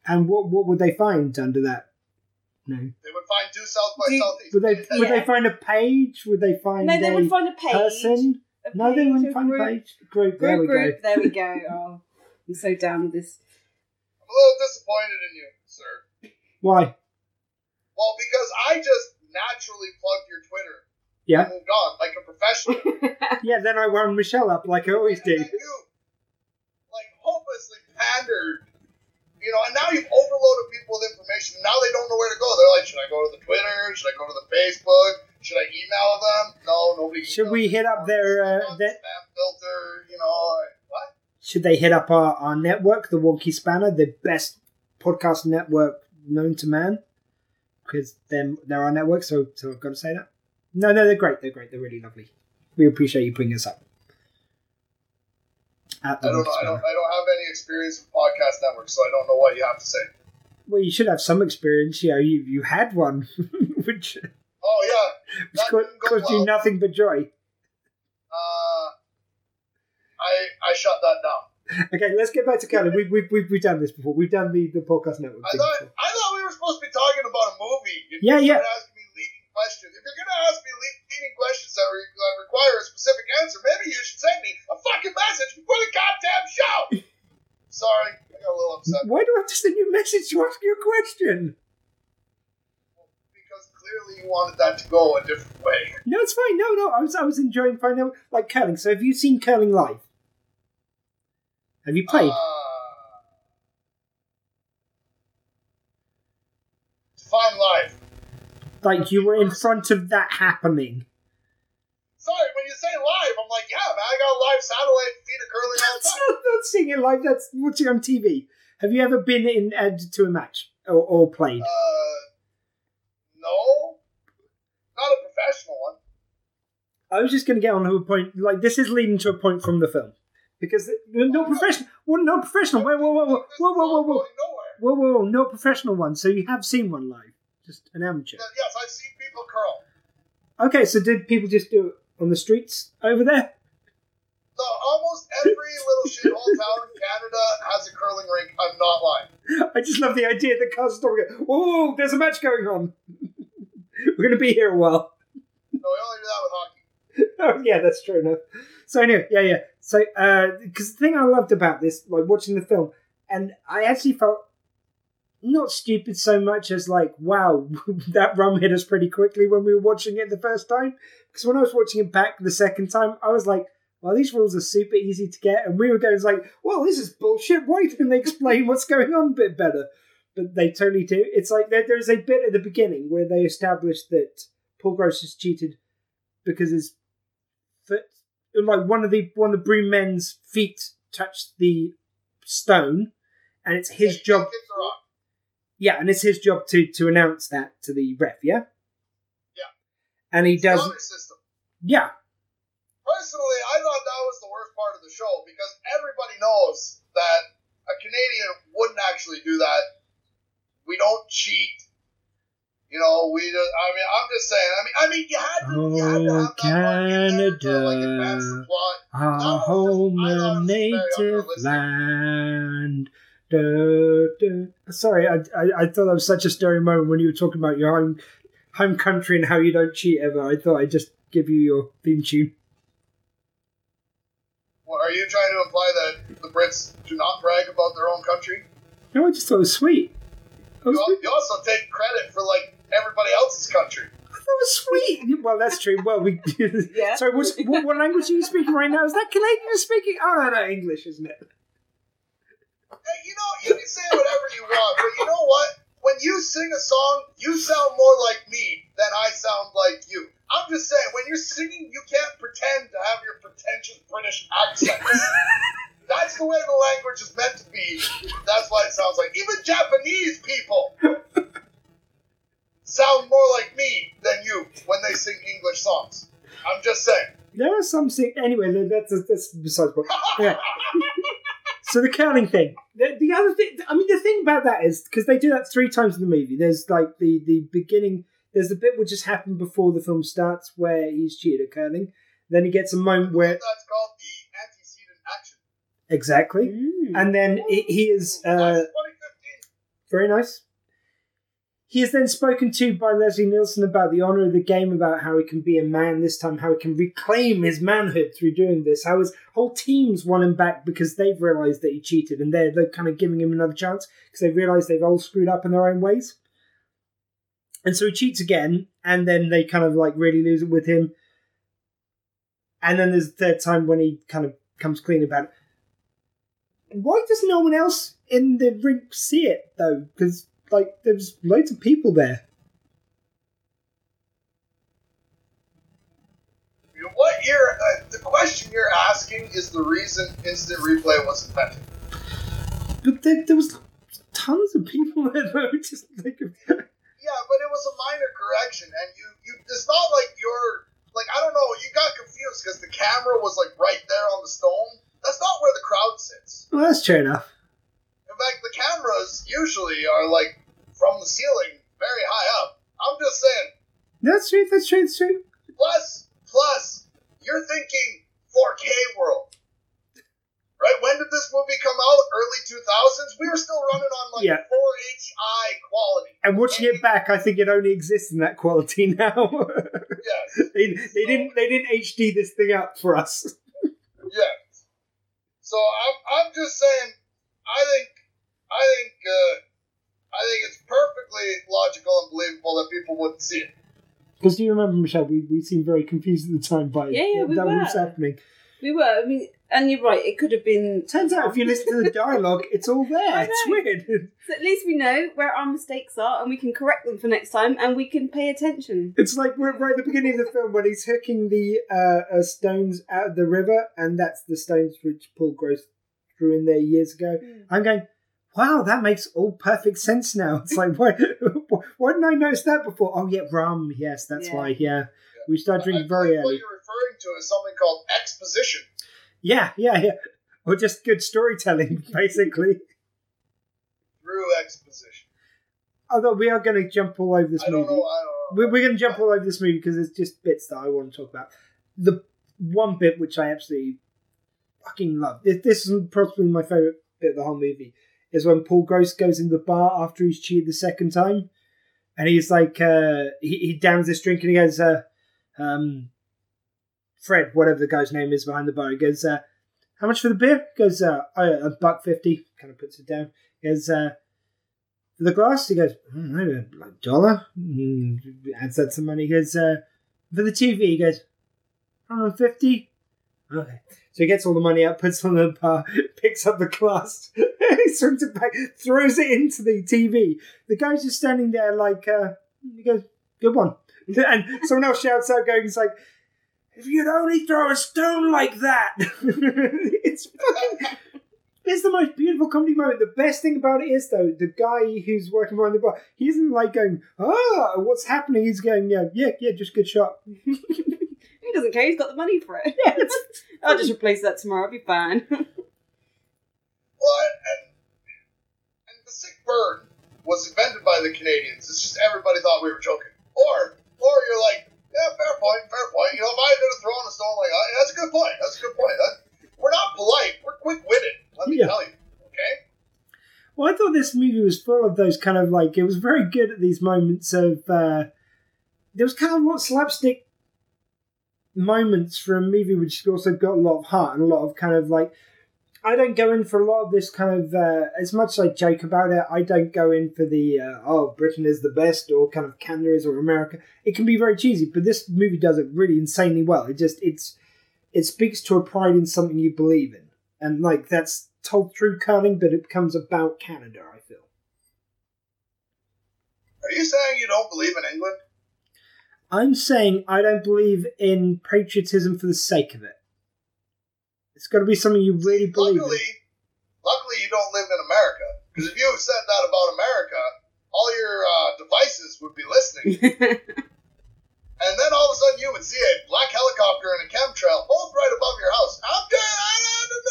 And what what would they find under that? No. They would find Due South by Do- Southeast. Would they would they find a page? Would they find No, they a would find a page. person? a No, they wouldn't find group, a page. Group. There we Group, group. go. There we go. Oh, I'm so down with this. I'm a little disappointed in you, sir. Why? Well, because I just naturally plugged your Twitter Yeah. and moved on like a professional. Yeah. Then I wound Michelle up like I always do. You, like, hopelessly pandered. You know, and now you've overloaded people with information. Now they don't know where to go. They're like, should I go to the Twitter? Should I go to the Facebook? Should I email them? No, nobody. Should we hit up their, uh, Spam their- filter? You know, like, what? Should they hit up our, our network, the Wonky Spanner, the best podcast network known to man? Because they're, they're our network, so, so I've got to say that. No, no, they're great. They're great. They're really lovely. We appreciate you bringing us up. I don't know. I don't. I don't have any experience with podcast networks, so I don't know what you have to say. Well, you should have some experience. You know, you, you had one, which, Oh yeah, that ca- didn't go caused you nothing but joy. Uh, I I shut that down. Okay, let's get back to Kelly. We've, we've, we've, we've done this before. We've done the, the podcast network I thought before. I thought were supposed to be talking about a movie. You Yeah, yeah. asking me leading questions. If you're gonna ask me leading questions that, re- that require a specific answer, maybe you should send me a fucking message before the goddamn show. Sorry, I got a little upset Why do I have to send you a message to ask you a question? because clearly you wanted that to go a different way. No, it's fine. No, no, I was I was enjoying finding out like curling. So have you seen curling live? Have you played? Uh, Define live. Like you were in front of that happening? Sorry, when you say live, I'm like, yeah, man, I got a live satellite feed of curling all the That's time. not, not seeing it live. That's watching on TV. Have you ever been in uh, to a match or, or played? Uh, no, not a professional one. I was just going to get on to a point. Like this is leading to a point from the film because no professional. Well, no professional. Whoa, whoa, whoa, whoa, whoa, is whoa, all whoa, whoa, whoa, whoa, whoa, no professional one. So you have seen one live, just an amateur. Yes, I've seen people curl. Okay, so did people just do it on the streets over there? No, almost every little shithole town in Canada has a curling rink. I'm not lying. I just love the idea that and go, oh, there's a match going on. We're going to be here a while. No, we only do that with hockey. oh, yeah, that's true enough. So anyway, yeah, yeah. So, uh because the thing I loved about this, like watching the film, and I actually felt not stupid so much as like, wow, that rum hit us pretty quickly when we were watching it the first time. Because when I was watching it back the second time, I was like, well, these rules are super easy to get, and we were going like, well, this is bullshit. Why didn't they explain what's going on a bit better? But they totally do. It's like there, there's a bit at the beginning where they establish that Paul Gross has cheated because his foot, like one of the one of the broom men's feet touched the stone, and it's his job. Kick the rock. Yeah, and it's his job to to announce that to the ref. Yeah. Yeah. And he It's does. Yeah. Personally, I thought that was the worst part of the show because everybody knows that a Canadian wouldn't actually do that. We don't cheat. You know, we just, I mean, I'm just saying. I mean, I mean, you had to, you had to Oh, have that part in there to like advance the Canada. plot. Our home I and was very native land. Da, da. Sorry, I, I I thought that was such a stirring moment when you were talking about your home home country and how you don't cheat ever. I thought I'd just give you your theme tune. Well, are you trying to imply that the Brits do not brag about their own country? No, I just thought it was sweet. That was You, al- sweet. you also take credit for like everybody else's country. I thought it was sweet. Well, that's true. Well, we. Yeah. Sorry, what, what language are you speaking right now? Is that Canadian you're speaking? Oh no, no, English, isn't it? Hey, you know, you can say whatever you want, but you know what? When you sing a song, you sound more like me than I sound like you. I'm just saying, when you're singing, you can't pretend to have your pretentious British accent. That's the way the language is meant to be. That's why it sounds like. Even Japanese people sound more like me than you when they sing English songs. I'm just saying. There are some sing- anyway. That's that's besides point. Yeah. So the counting thing. The, the other thing, I mean, the thing about that is because they do that three times in the movie. There's like the the beginning. There's the bit which just happened before the film starts where he's cheated at curling. Then he gets a moment where That's called the antecedent action. exactly, Mm. and then he, he is uh, 2015. very nice. He is then spoken to by Leslie Nielsen about the honour of the game, about how he can be a man this time, how he can reclaim his manhood through doing this, how his whole team's won him back because they've realised that he cheated and they're, they're kind of giving him another chance because they realise they've all screwed up in their own ways. And so he cheats again, and then they kind of like really lose it with him. And then there's the third time when he kind of comes clean about it. Why does no one else in the rink see it though? Because like there's loads of people there. What you're, uh, the question you're asking is the reason instant replay was invented. But there, there was tons of people there though. Just like Yeah, but it was a minor correction, and you, you, it's not like you're, like, I don't know, you got confused because the camera was, like, right there on the stone. That's not where the crowd sits. well, that's true enough. In fact, the cameras usually are, like, from the ceiling, very high up. I'm just saying, That's true. That's true. That's true. plus, plus, you're thinking 4K world. Right? When did this movie come out? Early 2000s? We were still running on, like, Yeah. 480i quality. And watching it back, I think it only exists in that quality now. Yes. they, they didn't they didn't HD this thing up for us. Yeah. So I'm I'm just saying I think I think uh, I think it's perfectly logical and believable that people wouldn't see it. Because do you remember, Michelle? We, we seemed very confused at the time by Yeah, yeah, we that were. was happening. We were. I mean, and you're right. It could have been. Turns out, if you listen to the dialogue, it's all there. It's weird. So at least we know where our mistakes are, and we can correct them for next time, and we can pay attention. It's like we're right at the beginning of the film when he's hooking the uh, uh, stones out of the river, and that's the stones which Paul Gross threw in there years ago. I'm going, wow, that makes all perfect sense now. It's like, why, why didn't I notice that before? Oh, yeah, rum. Yes, that's Yeah. why. Yeah. We started drinking believe very what early. you're referring to is something called exposition. Yeah, yeah, yeah. Or just good storytelling, basically. Through exposition. Although we are going to jump all over this I don't movie. know. I don't know. We're, we're going to jump all over this movie because it's just bits that I want to talk about. The one bit which I absolutely fucking love. This, this is probably my favorite bit of the whole movie. Is when Paul Gross goes in the bar after he's cheated the second time, and he's like, uh, he, he downs this drink and he goes, uh, um, Fred, whatever the guy's name is behind the bar, he goes, uh, how much for the beer? He goes, uh, oh, a buck fifty. Kind of puts it down. He goes, uh, for the glass, he goes, I don't know, like dollar. Mm, adds that some money. He goes, uh, for the TV, he goes, 150. Okay. So he gets all the money out, puts on the bar, picks up the glass, he swings it back, throws it into the TV. The guy's just standing there like, uh, he goes, good one. And someone else shouts out, going, it's like, if you'd only throw a stone like that. it's fucking. It's the most beautiful comedy moment. The best thing about it is, though, the guy who's working behind the bar, he isn't like going, ah, what's happening? He's going, yeah, yeah, yeah, just good shot. He doesn't care. He's got the money for it. Yeah, I'll just replace that tomorrow. I'll be fine. Well, and and the sick burn was invented by the Canadians. It's just everybody thought we were joking. Or or you're like, yeah, fair point, fair point. You know, if I could have thrown a stone like that, that's a good point. That's a good point. That, we're not polite. We're quick witted. Let me Yeah. tell you. Okay. Well, I thought this movie was full of those kind of like it was very good at these moments of uh there was kind of what slapstick moments for a movie which also got a lot of heart and a lot of kind of like I don't go in for a lot of this kind of uh, as much as I joke about it. I don't go in for the uh, oh Britain is the best or kind of Canada is or America. It can be very cheesy, but this movie does it really insanely well. It just it's it speaks to a pride in something you believe in, and like that's told through curling, but it becomes about Canada. I feel. Are you saying you don't believe in England? I'm saying I don't believe in patriotism for the sake of it. It's got to be something you really believe luckily, luckily you don't live in America. Because if you had said that about America, all your uh, devices would be listening. And then all of a sudden you would see a black helicopter and a chemtrail both right above your house. I'm good. I don't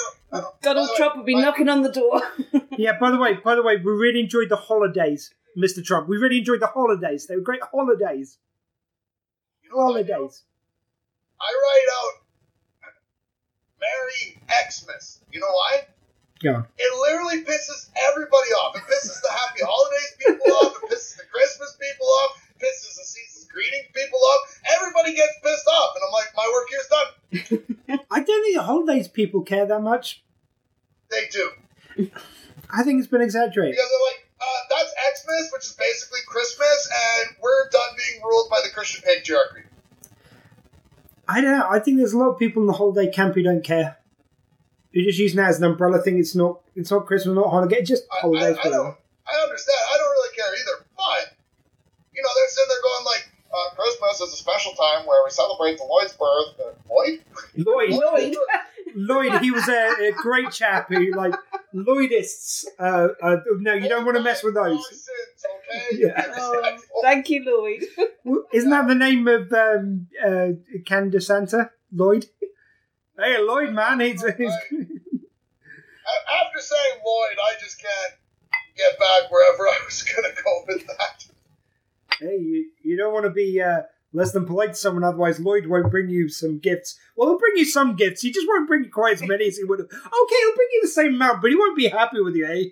know. Donald by way, Trump would be my- knocking on the door. Yeah. By the way, by the way, we really enjoyed the holidays, Mr. Trump. We really enjoyed the holidays. They were great holidays. You know what I do? Holidays. I write out Merry Xmas. You know why? On. It literally pisses everybody off. It pisses the Happy Holidays people off. It pisses the Christmas people off. It pisses the season's greeting people off. Everybody gets pissed off, and I'm like, my work here's done. I don't think the holidays people care that much. They do I think it's been exaggerated. because they're like, uh, that's Xmas, which is basically Christmas, and we're done being ruled by the Christian patriarchy. I don't know. I think there's a lot of people in the holiday camp who don't care. You're just using that as an umbrella thing. It's not. It's not Christmas, not holiday. It's just I, I, holidays. I don't. I understand. I don't really care either. But you know, they're sitting there going like, uh, Christmas is a special time where we celebrate the Lloyd's birth. Uh, Lloyd? Lloyd, Lloyd. Lloyd, he was a, a great chap who, like, Lloydists. Uh, uh, no, you don't want to mess with those. Yeah. Oh, thank you, Lloyd. Isn't that the name of um, uh, Canada Santa? Lloyd? Hey, Lloyd, man. He's, he's, A- After saying Lloyd, I just can't get back wherever I was going to go with that. hey, you, you don't want to be uh, less than polite to someone, otherwise Lloyd won't bring you some gifts. Well, he'll bring you some gifts. He just won't bring you quite as many as he would have. Okay, he'll bring you the same amount, but he won't be happy with you, eh?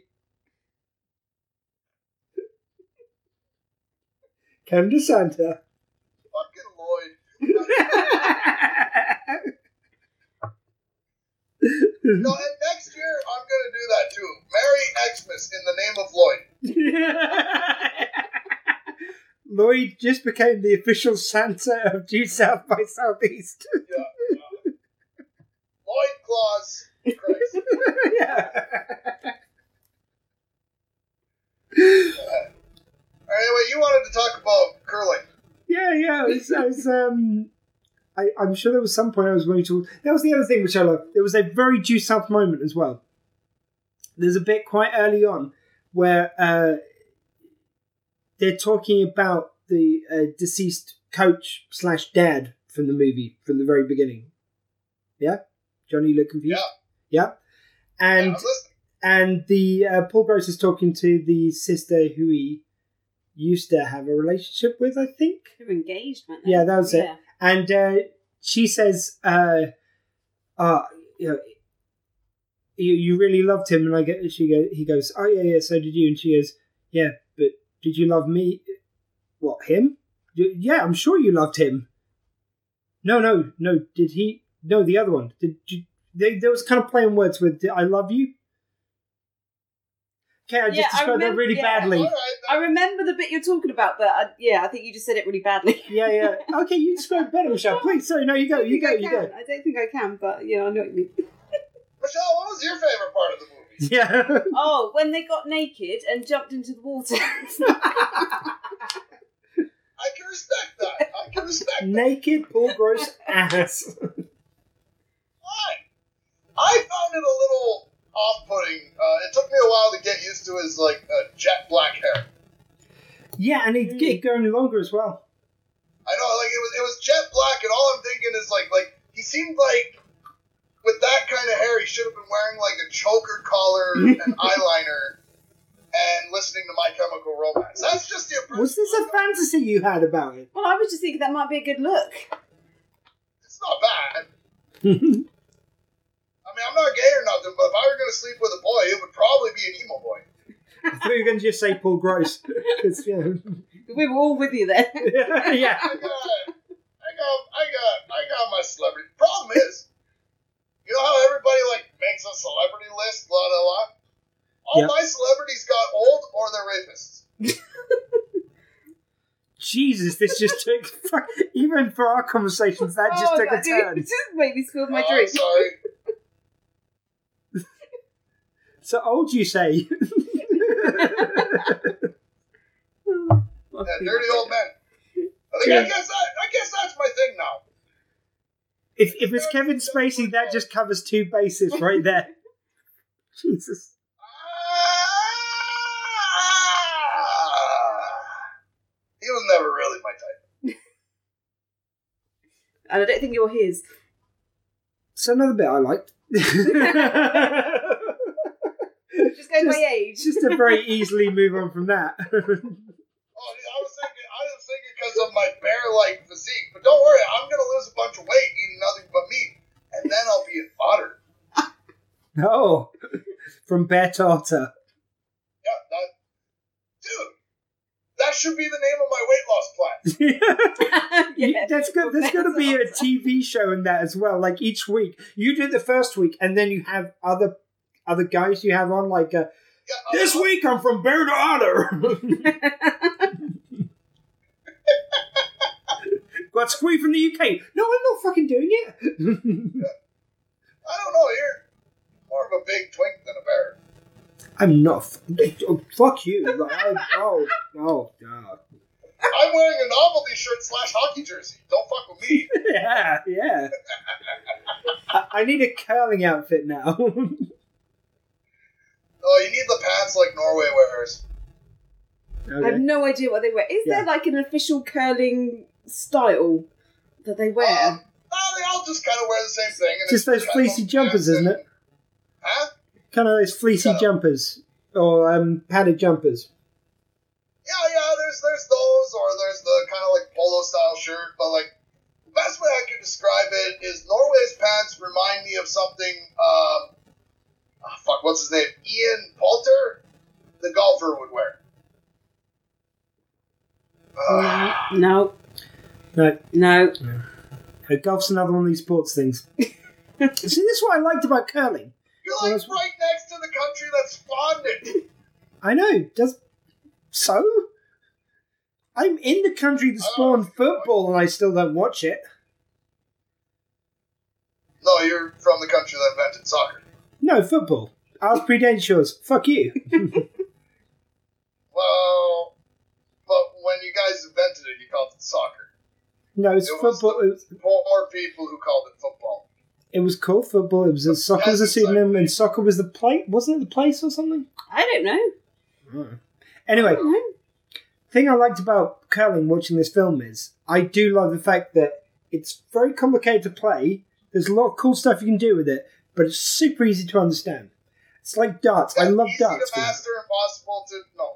Canada Santa. Fucking Lloyd. No, and next year I'm going to do that too. Merry Xmas in the name of Lloyd. Lloyd just became the official Santa of Due South by Southeast. Yeah. yeah. Lloyd Claus. Yeah. Anyway, you wanted to talk about curling. Yeah, yeah. It was, I was, um, I, I'm sure there was some point I was going to. That was the other thing which I loved. There was a very Due South moment as well. There's a bit quite early on where uh, they're talking about the uh, deceased coach slash dad from the movie from the very beginning. Yeah, Johnny, you look confused. Yeah. Yeah, Yeah, and I'm and the uh, Paul Gross is talking to the sister who he used to have a relationship with, I think. They're engaged, weren't they? Yeah, that was it. And uh, she says, uh, uh, you know, you, you really loved him, and I get she go he goes, oh yeah yeah, so did you, and she goes, yeah, but did you love me? What him? Y- Yeah, I'm sure you loved him. No no no, did he? No, the other one. Did you? They, there was kind of playing words with "I love you." Okay, I just Yeah, I described that really yeah. badly. All right, I remember the bit you're talking about, but I, yeah, I think you just said it really badly. Yeah, yeah. Okay, you described it better, Michelle. Please, sorry, no, you go, you go, I you go. I don't think I can, but yeah, I know what you mean. Michelle, what was your favorite part of the movie? Yeah. Oh, when they got naked and jumped into the water. I can respect that. I can respect that. Naked, Paul Gross ass. Why? I found it a little off-putting. Uh, it took me a while to get used to his like uh, jet black hair. Yeah, and he'd get going longer as well. I know, like it was it was jet black, and all I'm thinking is like like he seemed like with that kind of hair, he should have been wearing like a choker collar and eyeliner and listening to My Chemical Romance. That's just the impression. Was this a fantasy you had about it? well, I was just thinking that might be a good look. It's not bad. I mean, I'm not gay or nothing, but if I were going to sleep with a boy, it would probably be an emo boy. I thought you were going to just say Paul Gross. 'Cause, yeah. We were all with you then. yeah. I got, I got, I got, I got my celebrity. Problem is, you know how everybody like makes a celebrity list, blah blah blah. All Yeah. my celebrities got old or they're rapists. Jesus, this just took. Fuck, even for our conversations, that just oh, took a turn. you turn. just made me spill my Oh, I'm drink. sorry. So old, you say? Yeah, dirty old men. I think I guess that I guess that's my thing now. If, if it's Kevin Spacey, that just covers two bases right there. Jesus. He was never really my type. And I don't think you're his. So another bit I liked. Just going Just- by age. Just to very easily move on from that. Oh, I was thinking, I was thinking because of my bear-like physique. But don't worry, I'm gonna lose a bunch of weight eating nothing but meat, and then I'll be in fodder. oh, from Bear to Otter. Yeah, that, dude, that should be the name of my weight loss plan. yeah. That's good. There's going to be a TV show in that as well. Like each week, you do the first week, and then you have other other guys you have on. Like uh, Yeah, this uh, week, I'm from Bear to Otter. Got Squee from the UK. No, I'm not fucking doing it. I don't know. You're more of a big twink than a bear. I'm not. F- oh, fuck you. Like, I, oh, oh, God. I'm wearing a novelty shirt slash hockey jersey. Don't fuck with me. Yeah, yeah. I, I need a curling outfit now. Oh, you need the pants like Norway wears. I have no idea what they wear. Is Yeah. there like an official curling style that they wear? Oh, they all just kind of wear the same thing. And Just those fleecy pants jumpers, isn't it? Huh? Kind of those fleecy Yeah. jumpers or um, padded jumpers. Yeah, yeah. There's there's those, or there's the kind of like polo style shirt. But like the best way I can describe it is Norway's pants remind me of something. Um, ah, fuck, what's his name? Ian Poulter, the golfer, would wear. Ah, No, No, no. no. golf's another one of these sports things. See, this is what I liked about curling. you're like Well, right next to the country that spawned it. I know. Does so? I'm in the country that spawned football, and I still don't watch it. No, you're from the country that invented soccer. No football. Ours predates yours. Fuck you. Well, but when you guys invented it, you called it soccer. No, it's It was football. It was, Poor people who called it football. it was called football. It was a, soccer was a pseudonym, and soccer was the play. Wasn't it the place or something? I don't know. Hmm. Anyway, don't know. thing I liked about curling watching this film is I do love the fact that it's very complicated to play. There's a lot of cool stuff you can do with it, but it's super easy to understand. It's like darts. I love easy darts. to master, impossible to no.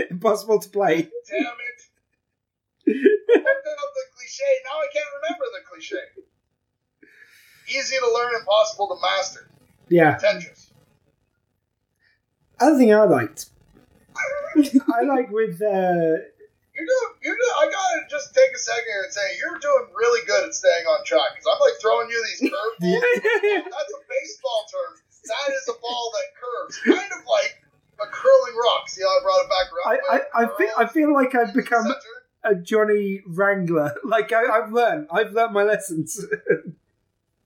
Impossible to play. Damn it! I looked up the cliche. Now I can't remember the cliche. easy to learn, impossible to master. Yeah. Tetris. Other thing I liked, I like with uh, You're doing. You're doing. I gotta just take a second here and say you're doing really good at staying on track. Because I'm like throwing you these curveballs. That's a baseball term. That is a ball that curves, kind of like a curling rock. See how I brought it back around? I, I, I, feel, I feel like I've become Center. A Johnny Wrangler. Like I, I've learned, I've learned my lessons.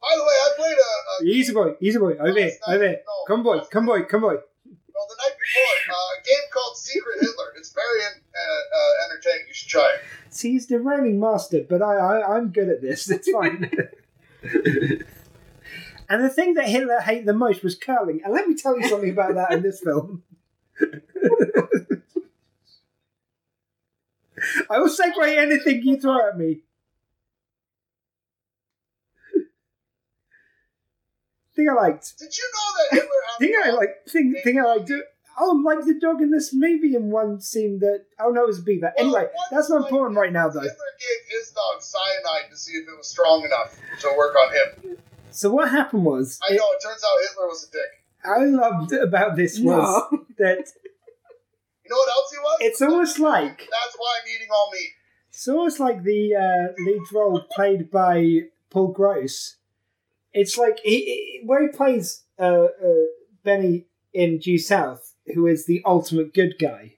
By the way, I played a, a easy boy, easy boy, over here, over here. Come boy, come boy, come boy. Well, the night before, uh, a game called Secret Hitler. It's very uh, uh, entertaining. You should try it. See, he's the reigning master, but I, I, I'm good at this. It's fine. and the thing that Hitler hated the most was curling. And let me tell you something about that in this film. I will segue anything you throw at me. thing I liked. Did you know that Hitler had Thing I dog? like. Thing, thing I liked. Oh, like the dog in this movie in one scene that. Oh no, it was a beaver. Well, Anyway, that's not time important right now, though. Hitler gave his dog cyanide to see if it was strong enough to work on him. So what happened was, I it- know. It turns out Hitler was a dick. I loved about this was No. that You know what else he was? it's almost like That's why I'm eating all meat. it's almost like the uh, lead role played by Paul Gross. It's like he, he, where he plays uh, uh, Benny in Due South, who is the ultimate good guy.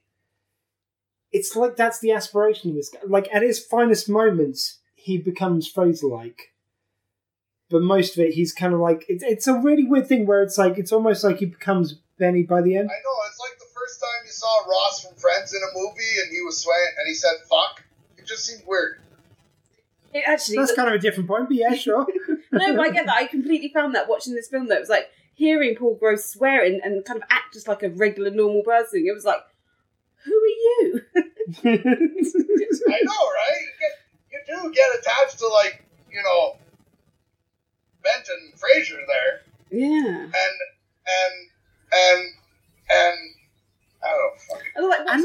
It's like that's the aspiration of this guy. Like at his finest moments, he becomes Fraser-like. But most of it, he's kind of like it's. It's a really weird thing where it's like it's almost like he becomes Benny by the end. I know. It's like the first time you saw Ross from Friends in a movie and he was swaying and he said "fuck." It just seemed weird. It actually, That's kind of a different point, but yeah, sure. no, but I get that. I completely found that watching this film. Though it was like hearing Paul Gross swearing and kind of act just like a regular, normal person. It was like, who are you? I know, right? You, get, you do get attached to like you know Benton Fraser there, yeah. and and and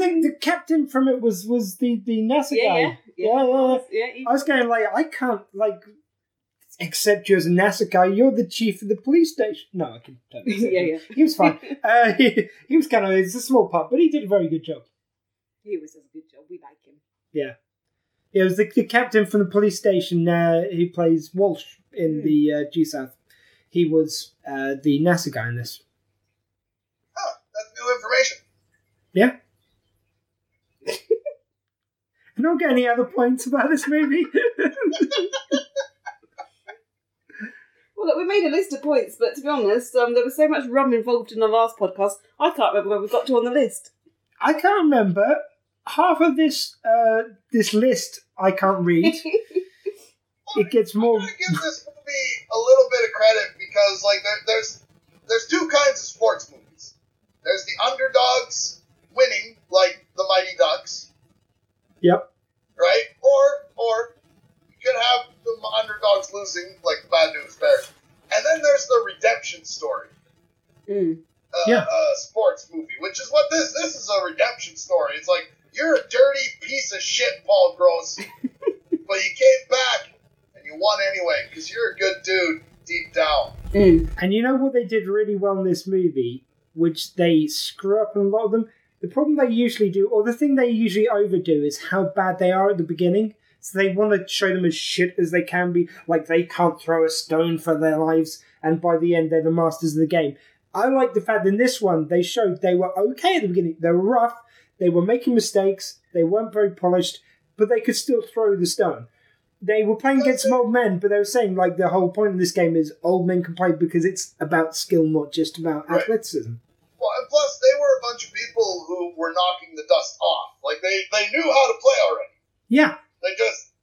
And, like, and watching- then the captain from it was was the the NASA yeah, guy. yeah, Yeah, yeah, yeah. he- I was going like, I can't like accept you as a NASA guy. You're the chief of the police station. No, I can. not accept Yeah, him. yeah. He was fine. uh, he, he was kind of it's a small part, but he did a very good job. he was does a good job. We like him. Yeah, yeah. It was the, the captain from the police station. Uh, he plays Walsh in Hmm. the uh, Due South. He was uh, the NASA guy in this. Huh, that's new information. Yeah. I don't get any other points about this movie. Well, look, we made a list of points, but to be honest, um, there was so much rum involved in the last podcast. I can't remember where we got to on the list. I can't remember half of this uh, this list. I can't read. It gets more. I'm gonna give this movie a little bit of credit because like there, there's there's two kinds of sports movies. There's the underdogs winning, like the Mighty Ducks, Yep. right? Or or you could have the underdogs losing, like the Bad News Bears. And then there's the redemption story, Mm. uh, Yeah. uh, sports movie, which is what this this is a redemption story. It's like you're a dirty piece of shit, Paul Gross, but you came back and you won anyway because you're a good dude deep down. Mm. And you know what they did really well in this movie, which they screw up in a lot of them. The problem they usually do, or the thing they usually overdo, is how bad they are at the beginning. So they want to show them as shit as they can be, like they can't throw a stone for their lives, and by the end they're the masters of the game. I like the fact in this one they showed they were okay at the beginning. They were rough, they were making mistakes, they weren't very polished, but they could still throw the stone. They were playing against some old men, but they were saying like the whole point of this game is old men can play because it's about skill, not just about Right. athleticism. Well, and plus they were a bunch of people who were knocking the dust off. Like they they knew how to play already. Yeah, They just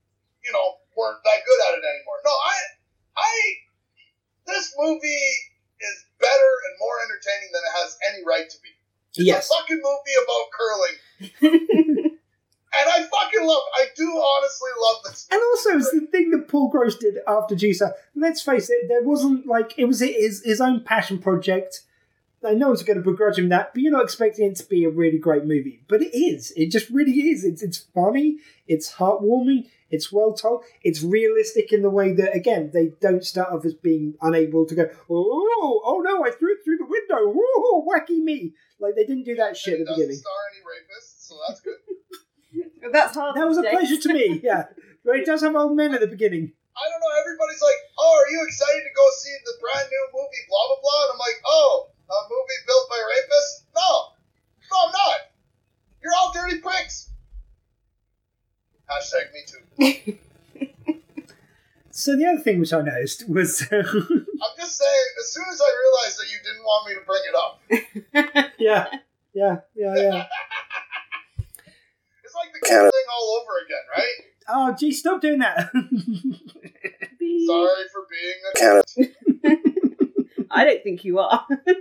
you know weren't that good at it anymore. No, I I this movie is better and more entertaining than it has any right to be. It's yes. a fucking movie about curling. And I fucking love I do honestly love this. And also, it's the thing that Paul Gross did after GSA. Let's face it, there wasn't like it was his his own passion project. Like, no one's going to begrudge him that, but you're not expecting it to be a really great movie. But it is. It just really is. It's it's funny. It's heartwarming. It's well told. It's realistic in the way that again they don't start off as being unable to go. Oh, oh no! I threw it through the window. Oh, wacky me! Like they didn't do that shit And at the beginning. star any rapists, so that's good. That's hard. That was a these pleasure to me. Yeah, but it does have old men at the beginning. I don't know. Everybody's like, "Oh, are you excited to go see the brand new movie, blah blah blah?" And I'm like, "Oh, a movie built by rapists? No, no, I'm not. You're all dirty pricks." Hashtag me too. So the other thing which I noticed was, I'm just saying. As soon as I realized that you didn't want me to bring it up, yeah, yeah, yeah, yeah. it's like the Canada. thing all over again, right? Oh, gee, stop doing that. Sorry for being a. I don't think you are. Huh?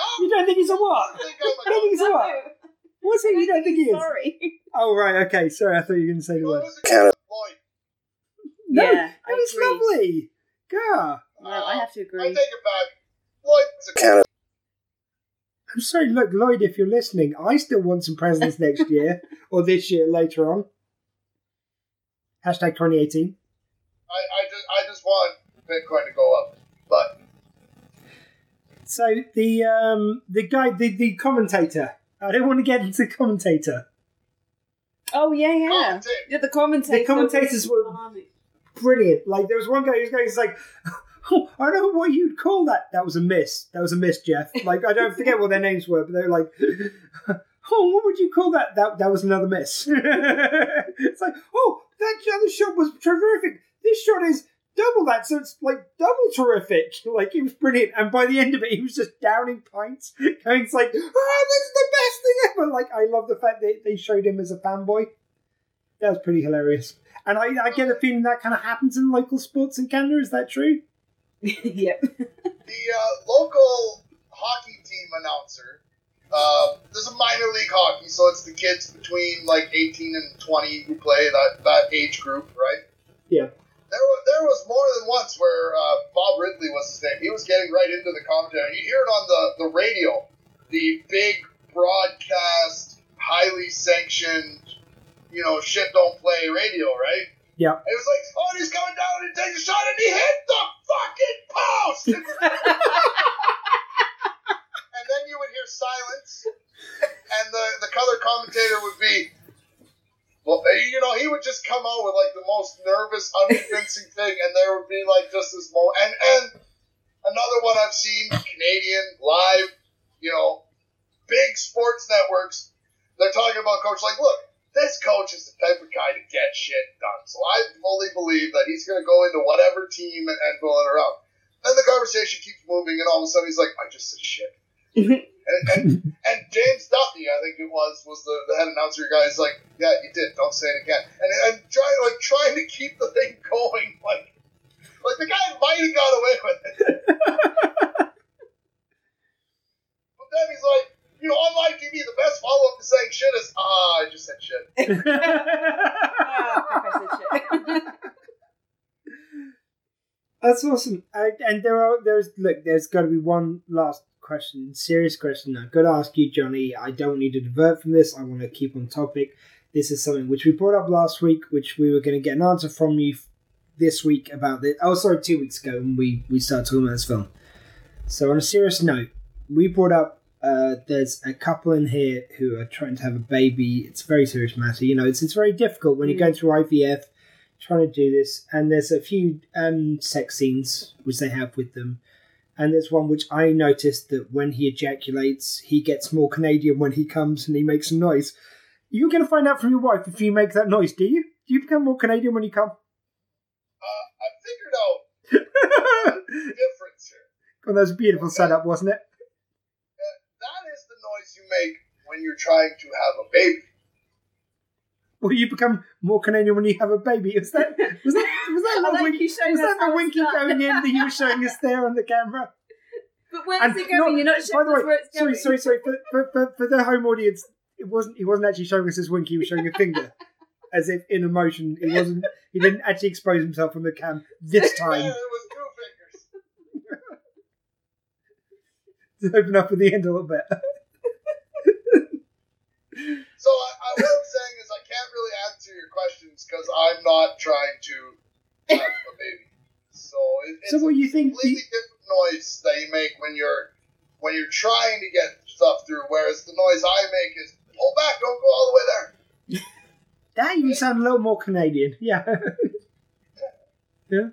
Oh, you don't think he's a I what? think I don't I'm a think he's a what? What's he? You don't think he is? Sorry. Oh right, okay. Sorry, I thought you were going to say the word. was a No, Yeah, that I was agree. lovely. God, No, I have to I agree. take it back. Lloyd's a Canada. I'm sorry. Look, Lloyd, if you're listening, I still want some presents next year or this year later on. Hashtag 2018. I, I just I just want Bitcoin to go up, but So the um the guy the the commentator. I don't want to get into commentator. Oh yeah, yeah. Commentate. Yeah, the commentators. The commentators were brilliant. Like there was one guy who's going, he's like, oh, I don't know what you'd call that. That was a miss. That was a miss, Jeff. Like I don't forget what their names were, but they were like, oh, what would you call that? That that was another miss. it's like, oh, that other shot was terrific. This shot is double that, so it's like double terrific. Like it was brilliant. And by the end of it, he was just downing pints, going it's like, oh, this is the best thing ever. Like I love the fact that they showed him as a fanboy. That was pretty hilarious. And I, I get a feeling that kind of happens in local sports in Canada. Is that true? yep. the uh, local hockey team announcer. Uh, there's a minor league hockey, so it's the kids between like 18 and 20 who play that, that age group, right? Yeah. There was, there was more than once where uh, Bob Ridley was his name. He was getting right into the commentary. You hear it on the, the radio, the big broadcast, highly sanctioned, you know, shit don't play radio, right? Yeah. It was like, oh, and he's coming down and he takes a shot and he hit the fucking post! and then you would hear silence, and the, the color commentator would be, well, you know, he would just come out with like the most nervous, unconvincing thing, and there would be like just this moment. And, and another one I've seen, Canadian, live, you know, big sports networks, they're talking about coach, like, look, this coach is the type of guy to get shit done. So I fully believe that he's going to go into whatever team and, and build it around. Then the conversation keeps moving, and all of a sudden he's like, I just said shit. and, and, and James Duthie, I think it was, was the, the head announcer guy. He's like, yeah, you did. Don't say it again. And and trying like trying to keep the thing going, like like the guy might have got away with it. but then he's like, you know, on live TV, the best follow up to saying shit is, ah, I just said shit. Ah, I said shit. That's awesome. I, and there are there's look, there's got to be one last question, serious question. I've got to ask you, Johnny. I don't need to divert from this. I want to keep on topic. This is something which we brought up last week, which we were going to get an answer from you this week about this. Oh, sorry, two weeks ago when we we started talking about this film. So on a serious note, we brought up uh, there's a couple in here who are trying to have a baby. It's a very serious matter. You know, it's it's very difficult when you're Mm. going through IVF trying to do this, and there's a few um, sex scenes which they have with them, and there's one which I noticed that when he ejaculates, he gets more Canadian when he comes and he makes a noise. You're going to find out from your wife if you make that noise, do you? Do you become more Canadian when you come? Uh, I figured out the difference here. well, that was a beautiful setup, wasn't it? That is the noise you make when you're trying to have a baby. Well, you become more Canadian when you have a baby. Is that was that was that the like winky, showing was that the winky going in that you were showing us there on the camera? But where's And it going? no, You're not by showing the us way, where it's sorry, going. sorry, sorry. For, for, for, for the home audience, it wasn't. He wasn't actually showing us his winky. He was showing a finger, as if in emotion. He wasn't. He didn't actually expose himself on the cam this time. it was two fingers. to open up at the end a little bit. So I, I, I'm saying is really answer your questions because I'm not trying to have a baby. So it, it's So what a you think? completely different noise that you make when you're when you're trying to get stuff through. Whereas the noise I make is pull back, don't go all the way there. That you sound a little more Canadian. Yeah. yeah.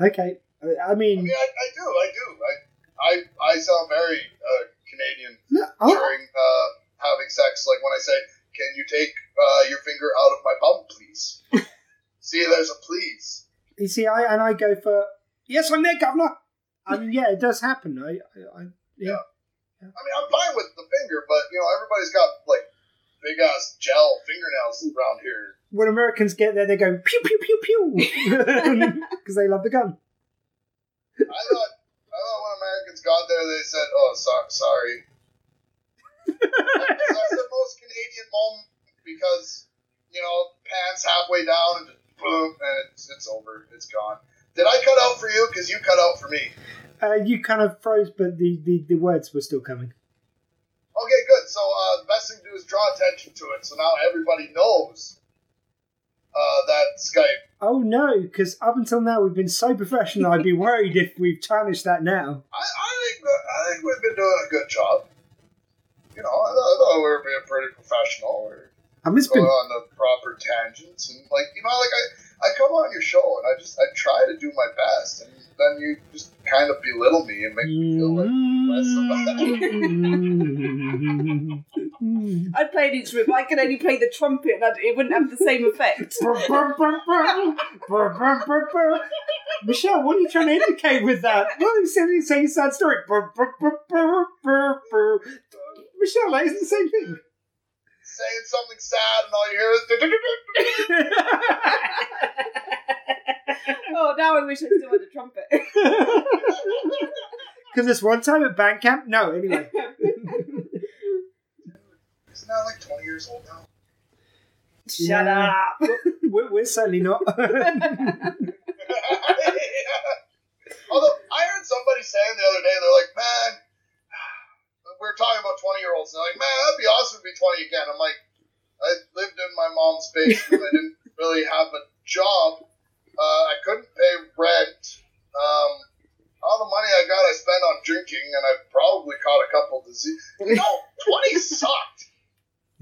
Okay. I- I I mean, mean, I, I do, I do. I I, I sound very uh, Canadian no, during uh, having sex. Like when I say, "Can you take uh, your finger out of my bum, please?" See, there's a please. you see, I and I go for yes, I'm there, governor. I mean, yeah, it does happen. I, I, I yeah. I mean, I'm fine with the finger, but you know, everybody's got like big ass gel fingernails around here. When Americans get there, they go pew pew pew pew because they love the gun. I thought, I thought when Americans got there, they said, "Oh, so- sorry." That's the most Canadian moment because you know, pants halfway down and just boom, and it's it's over, it's gone. Did I cut out for you? Because you cut out for me. Uh, you kind of froze, but the, the, the words were still coming. Okay, good. So uh, the best thing to do is draw attention to it, so now everybody knows uh, that Skype. Oh no, because up until now we've been so professional. I'd be worried if we've tarnished that now. I, I think I think we've been doing a good job. You know, I thought, I thought we were being pretty professional. We're I mean, it's going been on the proper tangents, and like you know, like I, I come on your show and I just I try to do my best, and then you just kind of belittle me and make me feel like Mm. I'd play an instrument, but I can only play the trumpet, and I'd, it wouldn't have the same effect. Michelle, what are you trying to indicate with that? Well, you said you saying a sad story. Michelle, that isn't the same thing. saying something sad, and all you hear is. oh, now I wish I still had a trumpet. Because this one time at band camp? No, anyway. Isn't that like twenty years old now? Shut Yeah. up. We're, we're certainly not. Although I heard somebody saying the other day, they're like, "Man, we were talking about twenty-year-olds, and they're like, man, that'd be awesome to be twenty again." I'm like, I lived in my mom's basement. I didn't really have a job. Uh, I couldn't pay rent. Um, all the money I got, I spent on drinking, and I probably caught a couple diseases. No, twenty sucked.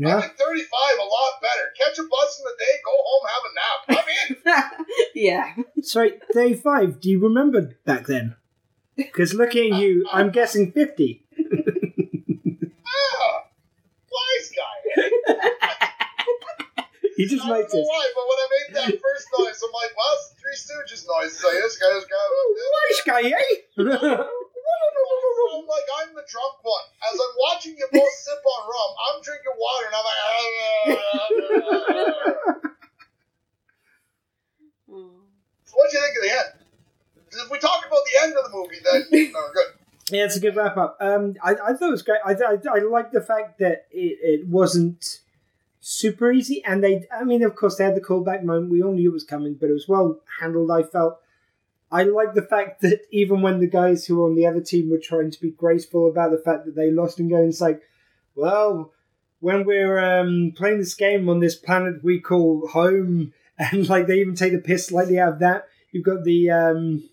I yeah. like thirty-five, a lot better. Catch a bus in the day, go home, have a nap. I'm in. yeah. Sorry, 35, do you remember back then? Because looking at you, I'm guessing 50. Ah, wise guy. You just I don't know noticed. why, but when I made that first noise, I'm like, well, it's Three Stooges noise. So this guy, this guy. Wise guy, eh? I'm like, I'm the drunk one. As I'm watching you both sip on rum, I'm drinking water, and I'm like, so what do you think of the end? 'Cause if we talk about the end of the movie, then no, we're good. Yeah, it's a good wrap up. Um, I, I thought it was great. I, I, I like the fact that it, it wasn't super easy, and they, I mean, of course, they had the callback moment. We all knew it was coming, but it was well handled. I felt. I like the fact that even when the guys who were on the other team were trying to be graceful about the fact that they lost and going, it's like, well, when we're um, playing this game on this planet we call home, and like they even take the piss slightly out of that. You've got the um,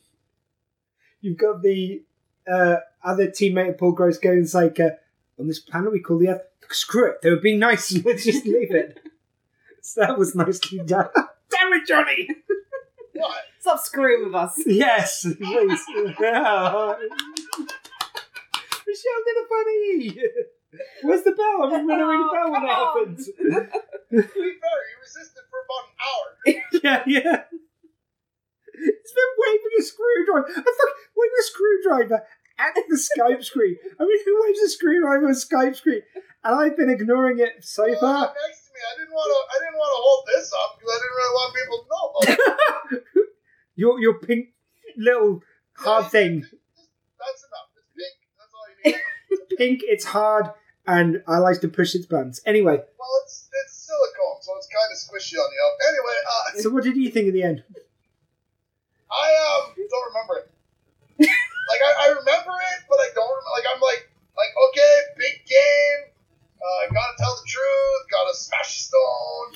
you've got the uh, other teammate Paul Gross going it's like, uh, on this planet we call the Earth. Screw it, they were being nice. Let's just leave it. so that was nicely done. Damn it, Johnny! What? Stop screwing with us. Yes, please. Yeah. Michelle did a funny. Where's the bell? I'm to ring the Oh, bell when that. To be fair, you resisted for about an hour. yeah, yeah. It's been waving a screwdriver. I fuck waving a screwdriver at the Skype screen. I mean, who waves a screwdriver on a Skype screen? And I've been ignoring it so far. next to me, I didn't want to. I didn't want to hold this up because I didn't really want people to know. Your your pink little hard thing. That's enough. It's pink. That's all you need. Pink, it's hard, and I like to push its buttons. Anyway, Well, it's it's silicone, so it's kind of squishy on the up. Anyway, uh, so what did you think at the end? I um don't remember it. Like I, I remember it, but I don't remember. Like I'm like like okay, big game. Uh, gotta tell the truth. Gotta smash stone.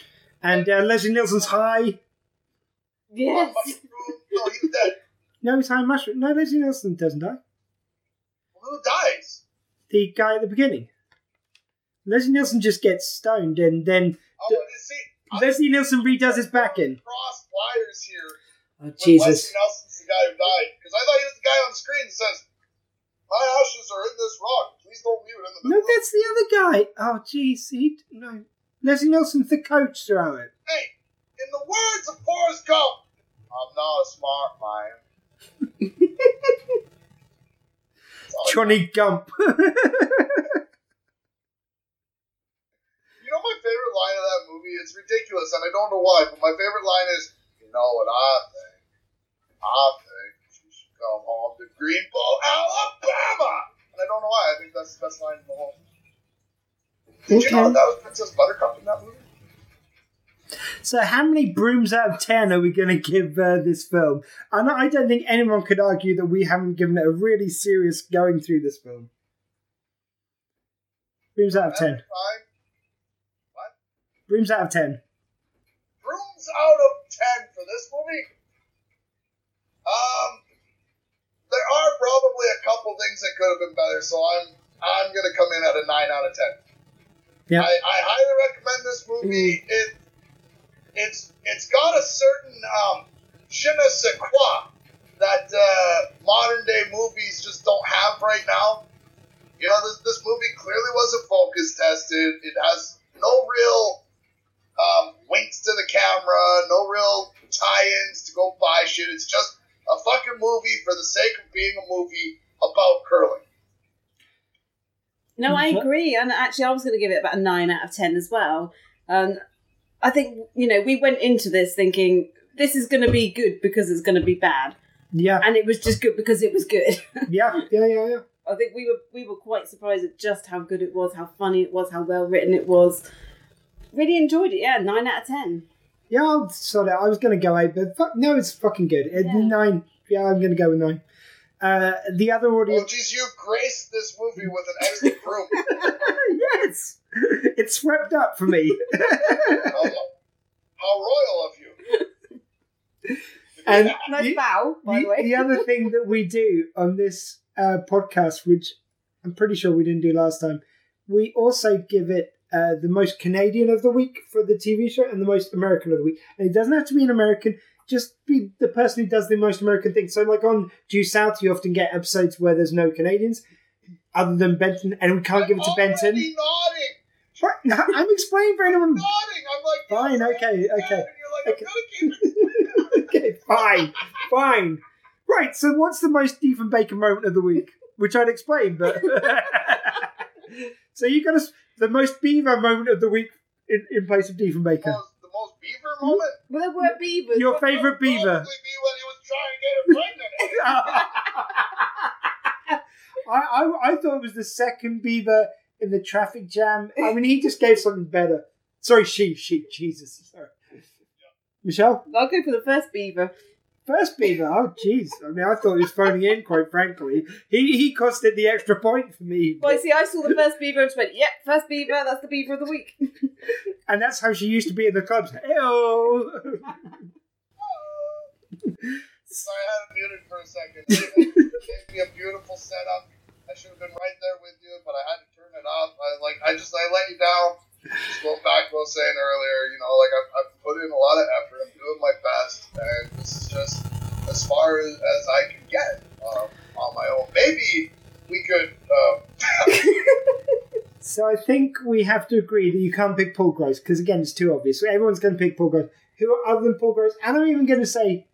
And uh, Leslie Nielsen's high. Yes. No, he's dead. No, he's high mushroom. No, Leslie Nielsen doesn't die. Who dies? The guy at the beginning. Leslie Nielsen just gets stoned, and then Oh, The- see, Leslie Nielsen redoes his back in. cross wires here. Oh, when Jesus. Nelson's the guy who died. Because I thought he was the guy on the screen that says, My ashes are in this rock. Please don't leave it in the No, middle. that's the other guy. Oh, jeez. He no. Leslie Nielsen's the coach throughout it. Hey, in the words of Forrest Gump, I'm not a smart man. That's all I got. Johnny Gump. You know my favorite line of that movie? It's ridiculous, and I don't know why, but my favorite line is, You know what I think? I think you should come home to Greenbow, Alabama! And I don't know why. I think that's the best line in the whole Did you know that was Princess Buttercup in that movie? so, how many brooms out of ten are we going to give uh, this film? And I don't think anyone could argue that we haven't given it a really serious going through this film. Brooms out of ten. Fine. Brooms out of ten. Brooms out of 10 for this movie? Um, there are probably a couple things that could have been better, so I'm I'm gonna come in at a 9 out of 10. Yeah. I, I highly recommend this movie. It it's it's got a certain um je ne sais quoi that uh, modern day movies just don't have right now. You know, this, this movie clearly wasn't focus tested. It has no real um, winks to the camera, no real tie-ins to go buy shit. It's just a fucking movie for the sake of being a movie about curling. No, I agree. And actually, I was going to give it about a nine out of ten as well. Um, I think you know we went into this thinking this is going to be good because it's going to be bad, Yeah, and it was just good because it was good. yeah, yeah, yeah, yeah. I think we were we were quite surprised at just how good it was, how funny it was, how well written it was. Really enjoyed it. Yeah, nine out of ten. Yeah, I'll sort it. I was going to go eight, but fuck, no, it's fucking good. It, Yeah. Nine. Yeah, I'm going to go with nine. Uh, the other Oh, audience. geez, you graced this movie with an extra broom. yes, it's swept up for me. How, how royal of you. And Nice the, bow, by the, the, way. the other thing that we do on this uh, podcast, which I'm pretty sure we didn't do last time, we also give it uh, the most Canadian of the week for the TV show and the most American of the week. And it doesn't have to be an American, just be the person who does the most American thing. So, like on Due South, you often get episodes where there's no Canadians other than Benton, and we can't give it to Benton. nodding. Right, no, I'm explaining for anyone. Nodding. I'm like, Fine, okay, okay, And you're like, okay. I'm gonna keep it. okay, fine, fine. Right, so what's the most Stephen Bacon moment of the week? Which I'd explain, but. so you got us the most Beaver moment of the week in, in place of Stephen Bacon. Most, the most beaver moment? Well, there were beavers. Your but- favourite Probably Beaver. be when he was trying to get her pregnant. I, I, I thought it was the second Beaver in the traffic jam. I mean, he just gave something better. Sorry, she, she, Jesus. Sorry. Michelle? I'll go for the first beaver. First Beaver. Oh, jeez. I mean, I thought he was phoning in, quite frankly. He he costed the extra point for me. Well, see, I saw the first beaver and just went, "Yep, first beaver. That's the beaver of the week." And that's how she used to be in the clubs. Ew. Sorry, I had it muted for a second. It gave me a beautiful setup. I should have been right there with you, but I had to turn it off. I like, I just, I let you down. Just going back to what I was saying earlier, you know, like I've, I've put in a lot of effort. I'm doing my best, and this is just as far as, as I can get um, on my own. Maybe we could. Um, So I think we have to agree that you can't pick Paul Gross because again, it's too obvious. So everyone's going to pick Paul Gross. Who other than Paul Gross? And I'm even going to say,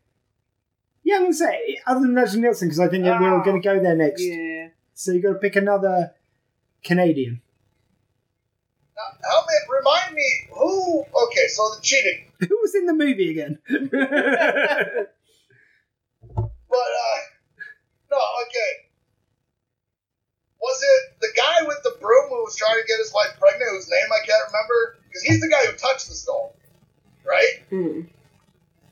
yeah, I'm going to say other than Leslie Nielsen because I think that we're Ah. going to go there next. Yeah. So you have got to pick another Canadian. Now, help me, remind me who. Okay, so the cheating, Who was in the movie again? but uh, no, okay. Was it the guy with the broom who was trying to get his wife pregnant, whose name I can't remember? Because he's the guy who touched the stone, right? Mm.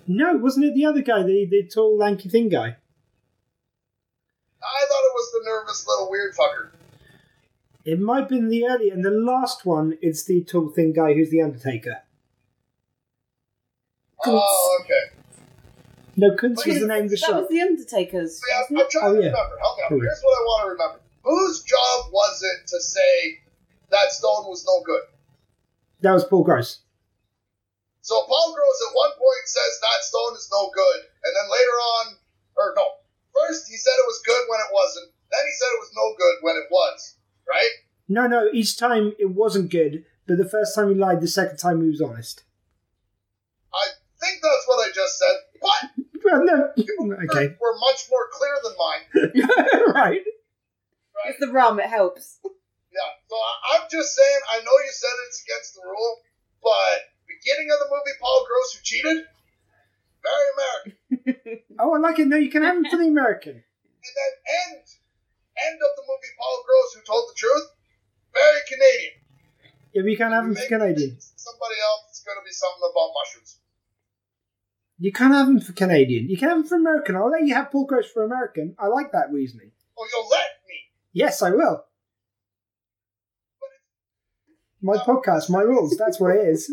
no, wasn't it the other guy, the the tall, lanky, thin guy? I thought it was the nervous little weird fucker. It might have been the early and the last one. It's the tall, thin guy who's the Undertaker. Kunz. Oh, okay. No, Kunz was But the name of the show. that was the Undertaker's. See, I'm, I'm trying Oh, to yeah. remember. Help me out. Here's what I want to remember. Whose job was it to say that stone was no good? That was Paul Gross. So Paul Gross at one point says that stone is no good, and then later on, or no, first he said it was good when it wasn't, then he said it was no good when it was, right? No, no, each time it wasn't good, but the first time he lied, the second time he was honest. I think that's what I just said, but Well, no. your Okay. were much more clear than mine, right. right? It's the rum, it helps. Yeah, so I, I'm just saying, I know you said it's against the rule, but beginning of the movie, Paul Gross who cheated, very American. Oh, I like it. No, you can have him for the American. And then end, end of the movie, Paul Gross who told the truth, very Canadian. Yeah, but you can't have him for Canadian. Somebody else, it's going to be something about mushrooms. You can't have him for Canadian. You can have him for American. I'll let you have Paul Gross for American. I like that reasoning. Oh, you'll let me. Yes, I will. My podcast, my rules. That's what it is.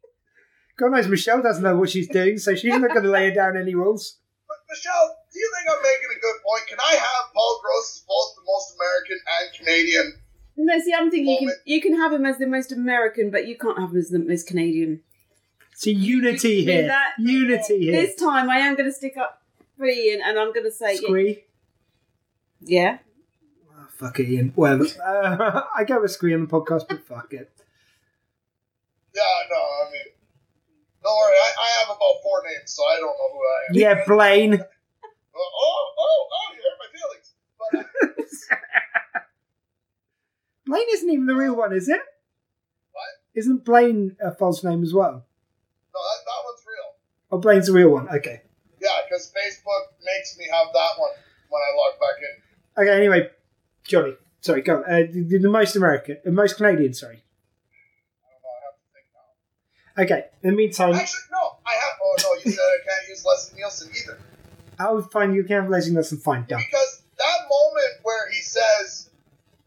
God knows Michelle doesn't know what she's doing, so she's not going to lay down any rules. But Michelle, you think I'm making a good point? Can I have Paul Gross as both the most American and Canadian? No, see, I'm thinking you can, you can have him as the most American, but you can't have him as the most Canadian. See, unity You here. that- Unity here. This time, I am going to stick up for Ian, and I'm going to say, Squee. yeah. Oh, fuck it, Ian. Whatever. Uh, I go with Squee on the podcast, but fuck it. Yeah, no, I mean, don't worry, I, I have about four names, so I don't know who I am. Yeah, Blaine. Oh, oh, oh, oh, you hurt my feelings. But uh, Blaine isn't even the real one, is it? What? Isn't Blaine a false name as well? no, that, that one's real. Oh, Blaine's the real one. Okay. Yeah, because Facebook makes me have that one when I log back in. Okay. Anyway, Johnny. Sorry, go. On. Uh, the, the most American, uh, most Canadian. Sorry. Know, I have to think now. Okay. In the meantime, Actually, no, I have. Oh no, you said I can't use Leslie Nielsen either. I'll find you can have Leslie Nielsen. Fine, done. Because that moment where he says,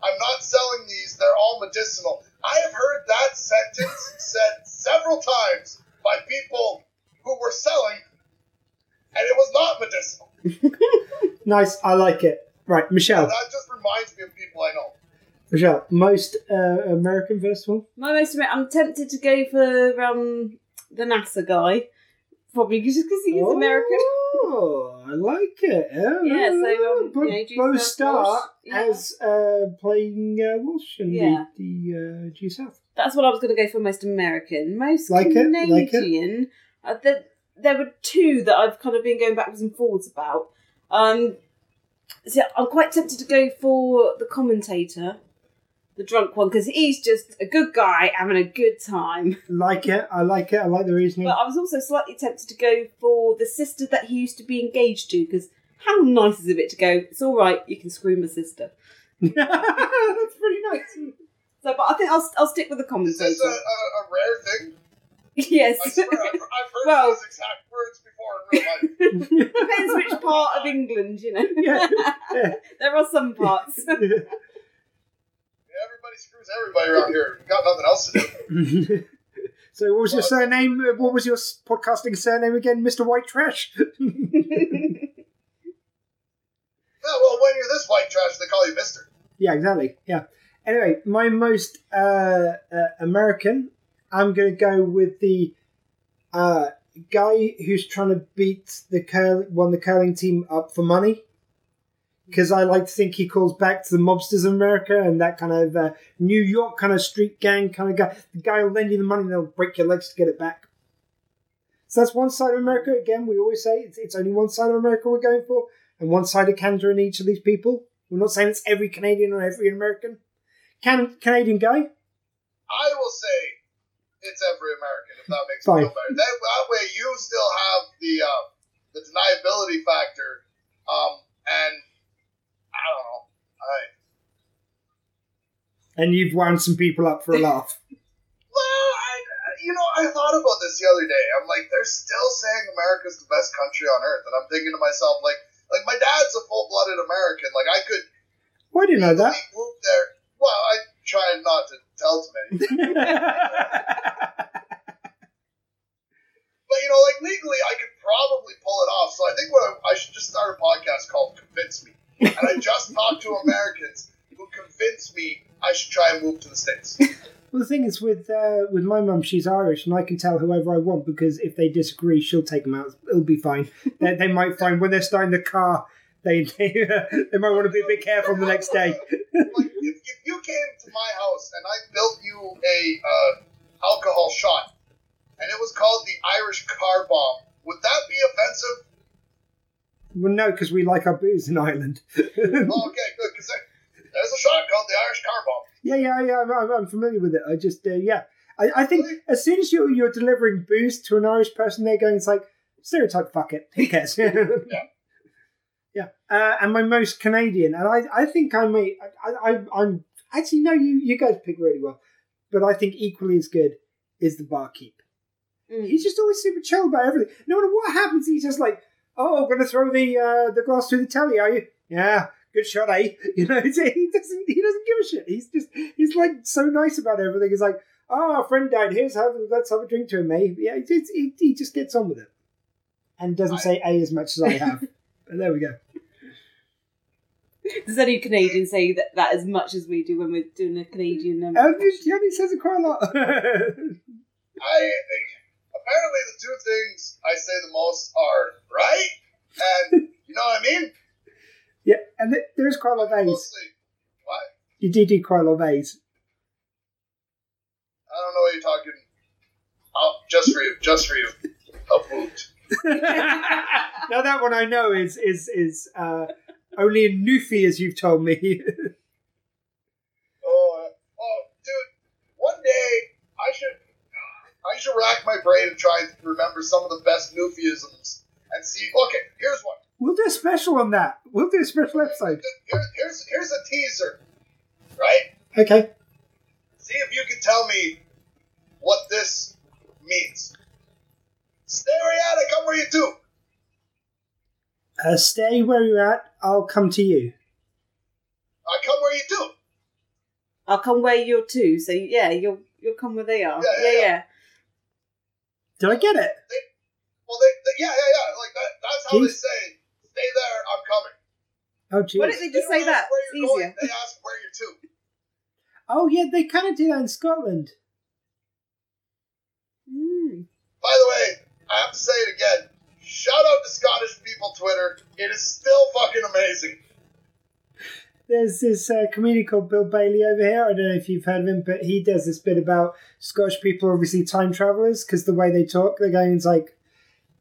I'm not selling these, they're all medicinal. I have heard that sentence said several times by people who were selling, and it was not medicinal. Nice. I like it. Right, Michelle. That just reminds me of people I know. Michelle, most uh, American first of all. My most, I'm tempted to go for um the NASA guy, probably just because he's American. Oh, I like it. Yeah, Yeah, so, um, Bo, you Bo South yeah. as uh, playing uh, Welsh in Yeah. the, the uh, Due South. That's what I was going to go for. Most American, most Like it, like it. Canadian. Uh, there, there were two that I've kind of been going backwards and forwards about. Um, so I'm quite tempted to go for the commentator, the drunk one, because he's just a good guy having a good time. Like it. I like it. I like the reasoning. But I was also slightly tempted to go for the sister that he used to be engaged to, because how nice is it to go? It's all right, you can screw my sister. That's pretty nice. So, but I think I'll I'll stick with the Is commentator. this a, a, a rare thing? yes. I swear, I've, I've heard Well- these exact words before in real life. Depends which part of England, you know. Yeah, yeah. there are some parts. Everybody screws everybody around here. You got nothing else to do. so, what was your surname? Uh, What was your podcasting surname again, Mister White Trash? Yeah, well, when you're this white trash, they call you Mister. Yeah, exactly. Yeah. Anyway, my most uh, uh, American, I'm going to go with the uh, guy who's trying to beat the curl won the curling team up for money. Because I like to think he calls back to the mobsters of America and that kind of uh, New York kind of street gang kind of guy. The guy will lend you the money and they'll break your legs to get it back. So that's one side of America. Again, we always say it's, it's only one side of America we're going for, and one side of Canada in each of these people. We're not saying it's every Canadian or every American. Can Canadian guy? I will say it's every American, if that makes Fine. feel better. That, that way, you still have the uh, the deniability factor, um, and I don't know. I And you've wound some people up for a laugh. well, I you know I thought about this the other day. I'm like, they're still saying America's the best country on earth, and I'm thinking to myself, like, like my dad's a full blooded American. Like I could Why do you know that? move there. Well, I try not to tell too many. But but you know, like legally, I could probably pull it off. So I think what I, I should just start a podcast called "Convince Me," and I just talked to Americans who convince me I should try and move to the states. Well, the thing is with uh, with my mum, she's Irish, and I can tell whoever I want because if they disagree, she'll take them out. It'll be fine. they, they might find when they're starting the car, they they, they might want to be a bit careful the next day. like if, if you came to my house and I built you a uh, alcohol shot, and it was called the Irish car bomb, would that be offensive? Well, no, because we like our booze in Ireland. Oh, okay, good, because there's a shot called the Irish car bomb. yeah, yeah, yeah. I'm, I'm, I'm familiar with it. I just uh, yeah. I, I think as soon as you're you're delivering booze to an Irish person, they're going. It's like stereotype. Fuck it. Who cares? yeah. Yeah. Uh, and my most Canadian, and I, I think I may, I, I, I'm actually no, you, you guys pick really well, but I think equally as good is the barkeep. Mm. He's just always super chill about everything. No matter what happens, he's just like, "Oh, I'm going to throw the uh, the glass through the telly, are you? Yeah, good shot, eh? You know, he doesn't he doesn't give a shit. He's just he's like so nice about everything. He's like, "Oh, our friend died. Here's have let's have a drink to him, mate." Yeah, it's, it's, he, he just gets on with it, and doesn't say a as much as I have. but there we go. Does any Canadian say that, that as much as we do when we're doing a Canadian? Um, Um, he says it quite a lot. I apparently the two things I say the most are right and you know what I mean. yeah, and th- there's quite a lot of A's. Mostly, what? You did do quite a lot of A's. I don't know what you're talking. Oh, just for you, just for you. A boot. now that one I know is is is uh, only in Newfie, as you've told me. Oh, uh, oh, dude. One day I should, I should rack my brain and try and remember some of the best Newfieisms and see. Okay, here's one. we'll do a special on that. We'll do a special episode. Here, here's here's a teaser, right? Okay. See if you can tell me what this means. Stay where you at. I come where you do. Uh, stay where you're at. I'll come to you. I come where you do. I'll come where you're too. So yeah, you'll you'll come where they are. Yeah, Yeah, yeah, yeah. Did I get it? Well, they, they yeah, yeah, yeah. Like that. That's how they Jeez. say. Stay there. I'm coming. Oh, Why don't they just They say don't that? ask Where It's you're easier. going. They ask where you're to. Oh, yeah, they kind of do that in Scotland. Mm. By the way, I have to say it again. Shout out to Scottish people Twitter. It is still fucking amazing. There's this uh, comedian called Bill Bailey over here. I don't know if you've heard of him, but he does this bit about Scottish people, are obviously time travelers, because the way they talk, they're going, it's like,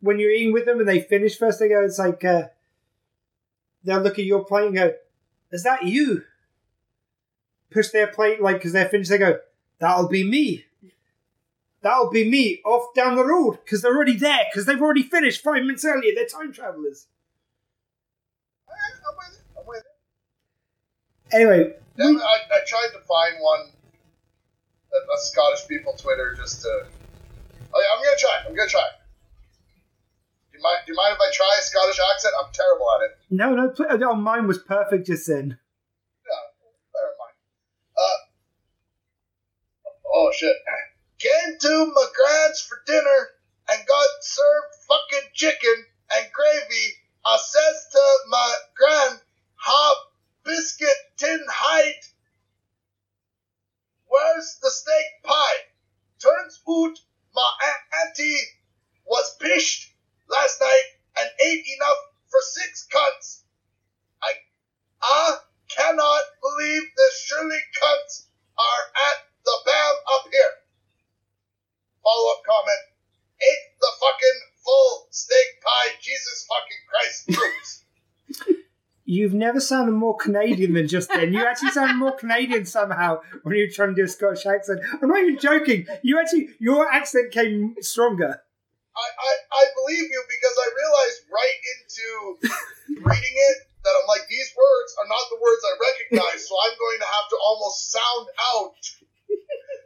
when you're eating with them and they finish first, they go, it's like, uh, they'll look at your plate and go, is that you? Push their plate, like, because they're finished, they go, that'll be me. That'll be me off down the road, because they're already there, because they've already finished five minutes earlier. They're time travelers. Alright, I'm with it. I'm with it. Anyway, I, I tried to find one, a, a Scottish people Twitter, just to. Oh, yeah, I'm gonna try. I'm gonna try. Do you mind? Do you mind if I try a Scottish accent? I'm terrible at it. no, no, pl- oh, mine was perfect just then. Yeah, never mind. Uh. Oh shit. Came to McGrath's for dinner and got served fucking chicken and gravy. I says to my grand, "Ha biscuit tin hide. Where's the steak pie?" Turns out my auntie was pished last night and ate enough for six cunts. I I cannot believe the Shirley cunts are at the BAM up here. Follow up comment. Ate the fucking full steak pie. Jesus fucking Christ. Troops. You've never sounded more Canadian than just then. You actually sound more Canadian somehow when you're trying to do a Scottish accent. I'm not even joking. You actually, your accent came stronger. I, I, I believe you because I realized right into reading it that I'm like, these words are not the words I recognize, so I'm going to have to almost sound out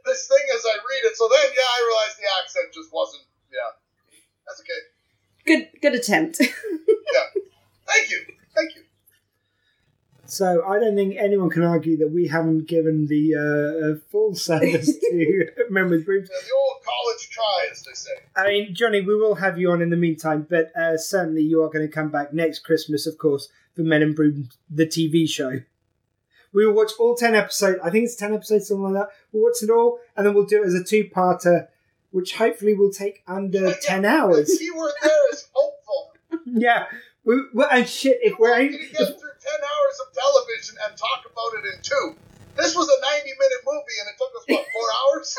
this thing as I read it. So then, yeah, I realized the accent just wasn't, yeah. That's okay. Good good attempt. Yeah. Thank you. Thank you. So I don't think anyone can argue that we haven't given the uh, uh, full service to Men with Brooms. The old college let's try, as they say. I mean, Johnny, we will have you on in the meantime, but uh, certainly you are going to come back next Christmas, of course, for Men and Broom, the TV show. We will watch all 10 episodes. I think it's 10 episodes, something like that. We'll watch it all, and then we'll do it as a two parter, which hopefully will take under 10 hours. The keyword there is hopeful. Yeah. We, we, and shit, if we're We're aim- going to get through 10 hours of television and talk about it in two. This was a 90 minute movie and it took us, what, four hours?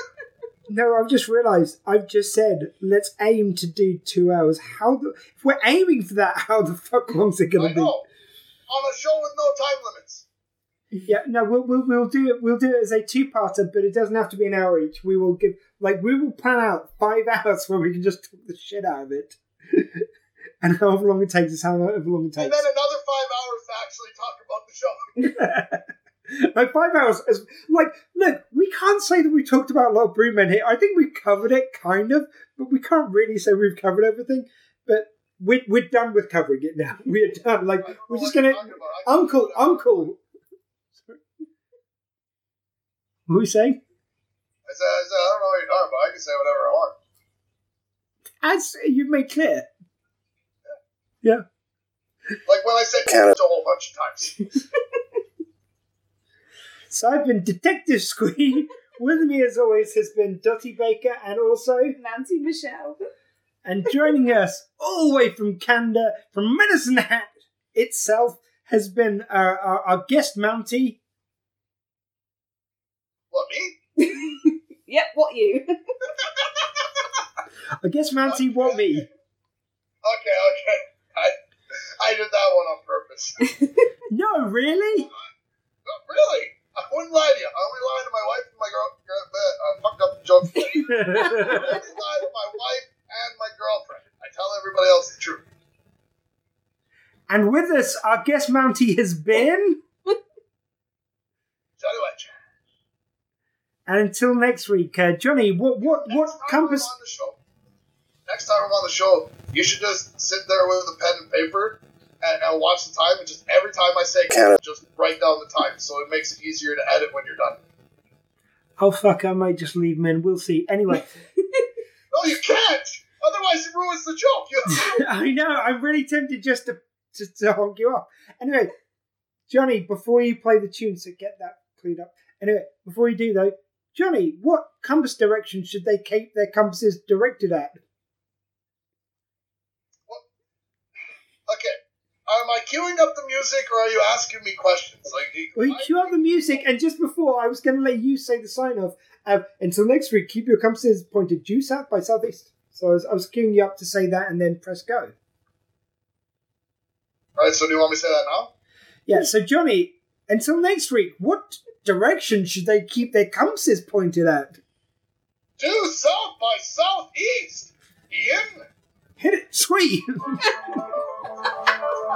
No, I've just realised. I've just said let's aim to do two hours. How the if we're aiming for that? How the fuck long's it gonna know. be? On a show with no time limits. Yeah, no, we'll, we'll we'll do it. We'll do it as a two-parter, but it doesn't have to be an hour each. We will give like we will plan out five hours where we can just talk the shit out of it, and however long it takes is however long it takes. And then another five hours to actually talk about the show. like five hours is like look. We can't say that we talked about a lot of Broom Men here. I think we've covered it kind of, but we can't really say we've covered everything. But we're we're done with covering it now. We're done. Like I don't know we're just gonna talking. I can uncle uncle. What were you saying? I said, I said, I don't know what you're talking about. I can say whatever I want. As you've made clear. Like when I said Canada a whole bunch of times. So I've been Detective Squee. With me, as always, has been Dottie Baker and also, Nancy Michelle. and joining us all the way from Canada, from Medicine Hat itself, has been our, our, our guest Mountie. What, me? Yep, what you? I guess Mountie, what me? Okay, okay. I, did that one on purpose. No, really? No, really? I wouldn't lie to you. I only lied to my wife and my girl. girl I fucked up the joke. I only lie to my wife and my girlfriend. I tell everybody else the truth. and with us, our guest Mountie has been. Johnny Wedge. And until next week, uh, Johnny, what what what time compass? On the show, next time I'm on the show, you should just sit there with a pen and paper and, and watch the time, and just every time I say Canada, just write down the time, so it makes it easier to edit when you're done. Oh fuck! I might just leave him in. We'll see. Anyway. No, you can't. Otherwise, it ruins the joke. I know. I'm really tempted just to, to to honk you off. Anyway, Johnny, before you play the tune, so get that cleaned up. Anyway, before you do though, Johnny, what compass direction should they keep their compasses directed at? okay. Am I queuing up the music, or are you asking me questions? Like, you I- cue up the music, and just before I was going to let you say the sign off. Uh, until next week, keep your compasses pointed due south by southeast. So I was, I was queuing you up to say that, and then press go. All right. So, do you want me to say that now? Yeah. So Johnny, until next week, what direction should they keep their compasses pointed at? Due south by southeast. Ian. Hit it, squee. I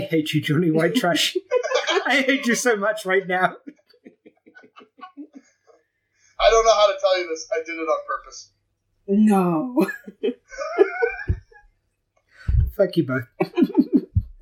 hate you, Johnny White Trash. I hate you so much right now. I don't know how to tell you this. I did it on purpose. No. Fuck you both.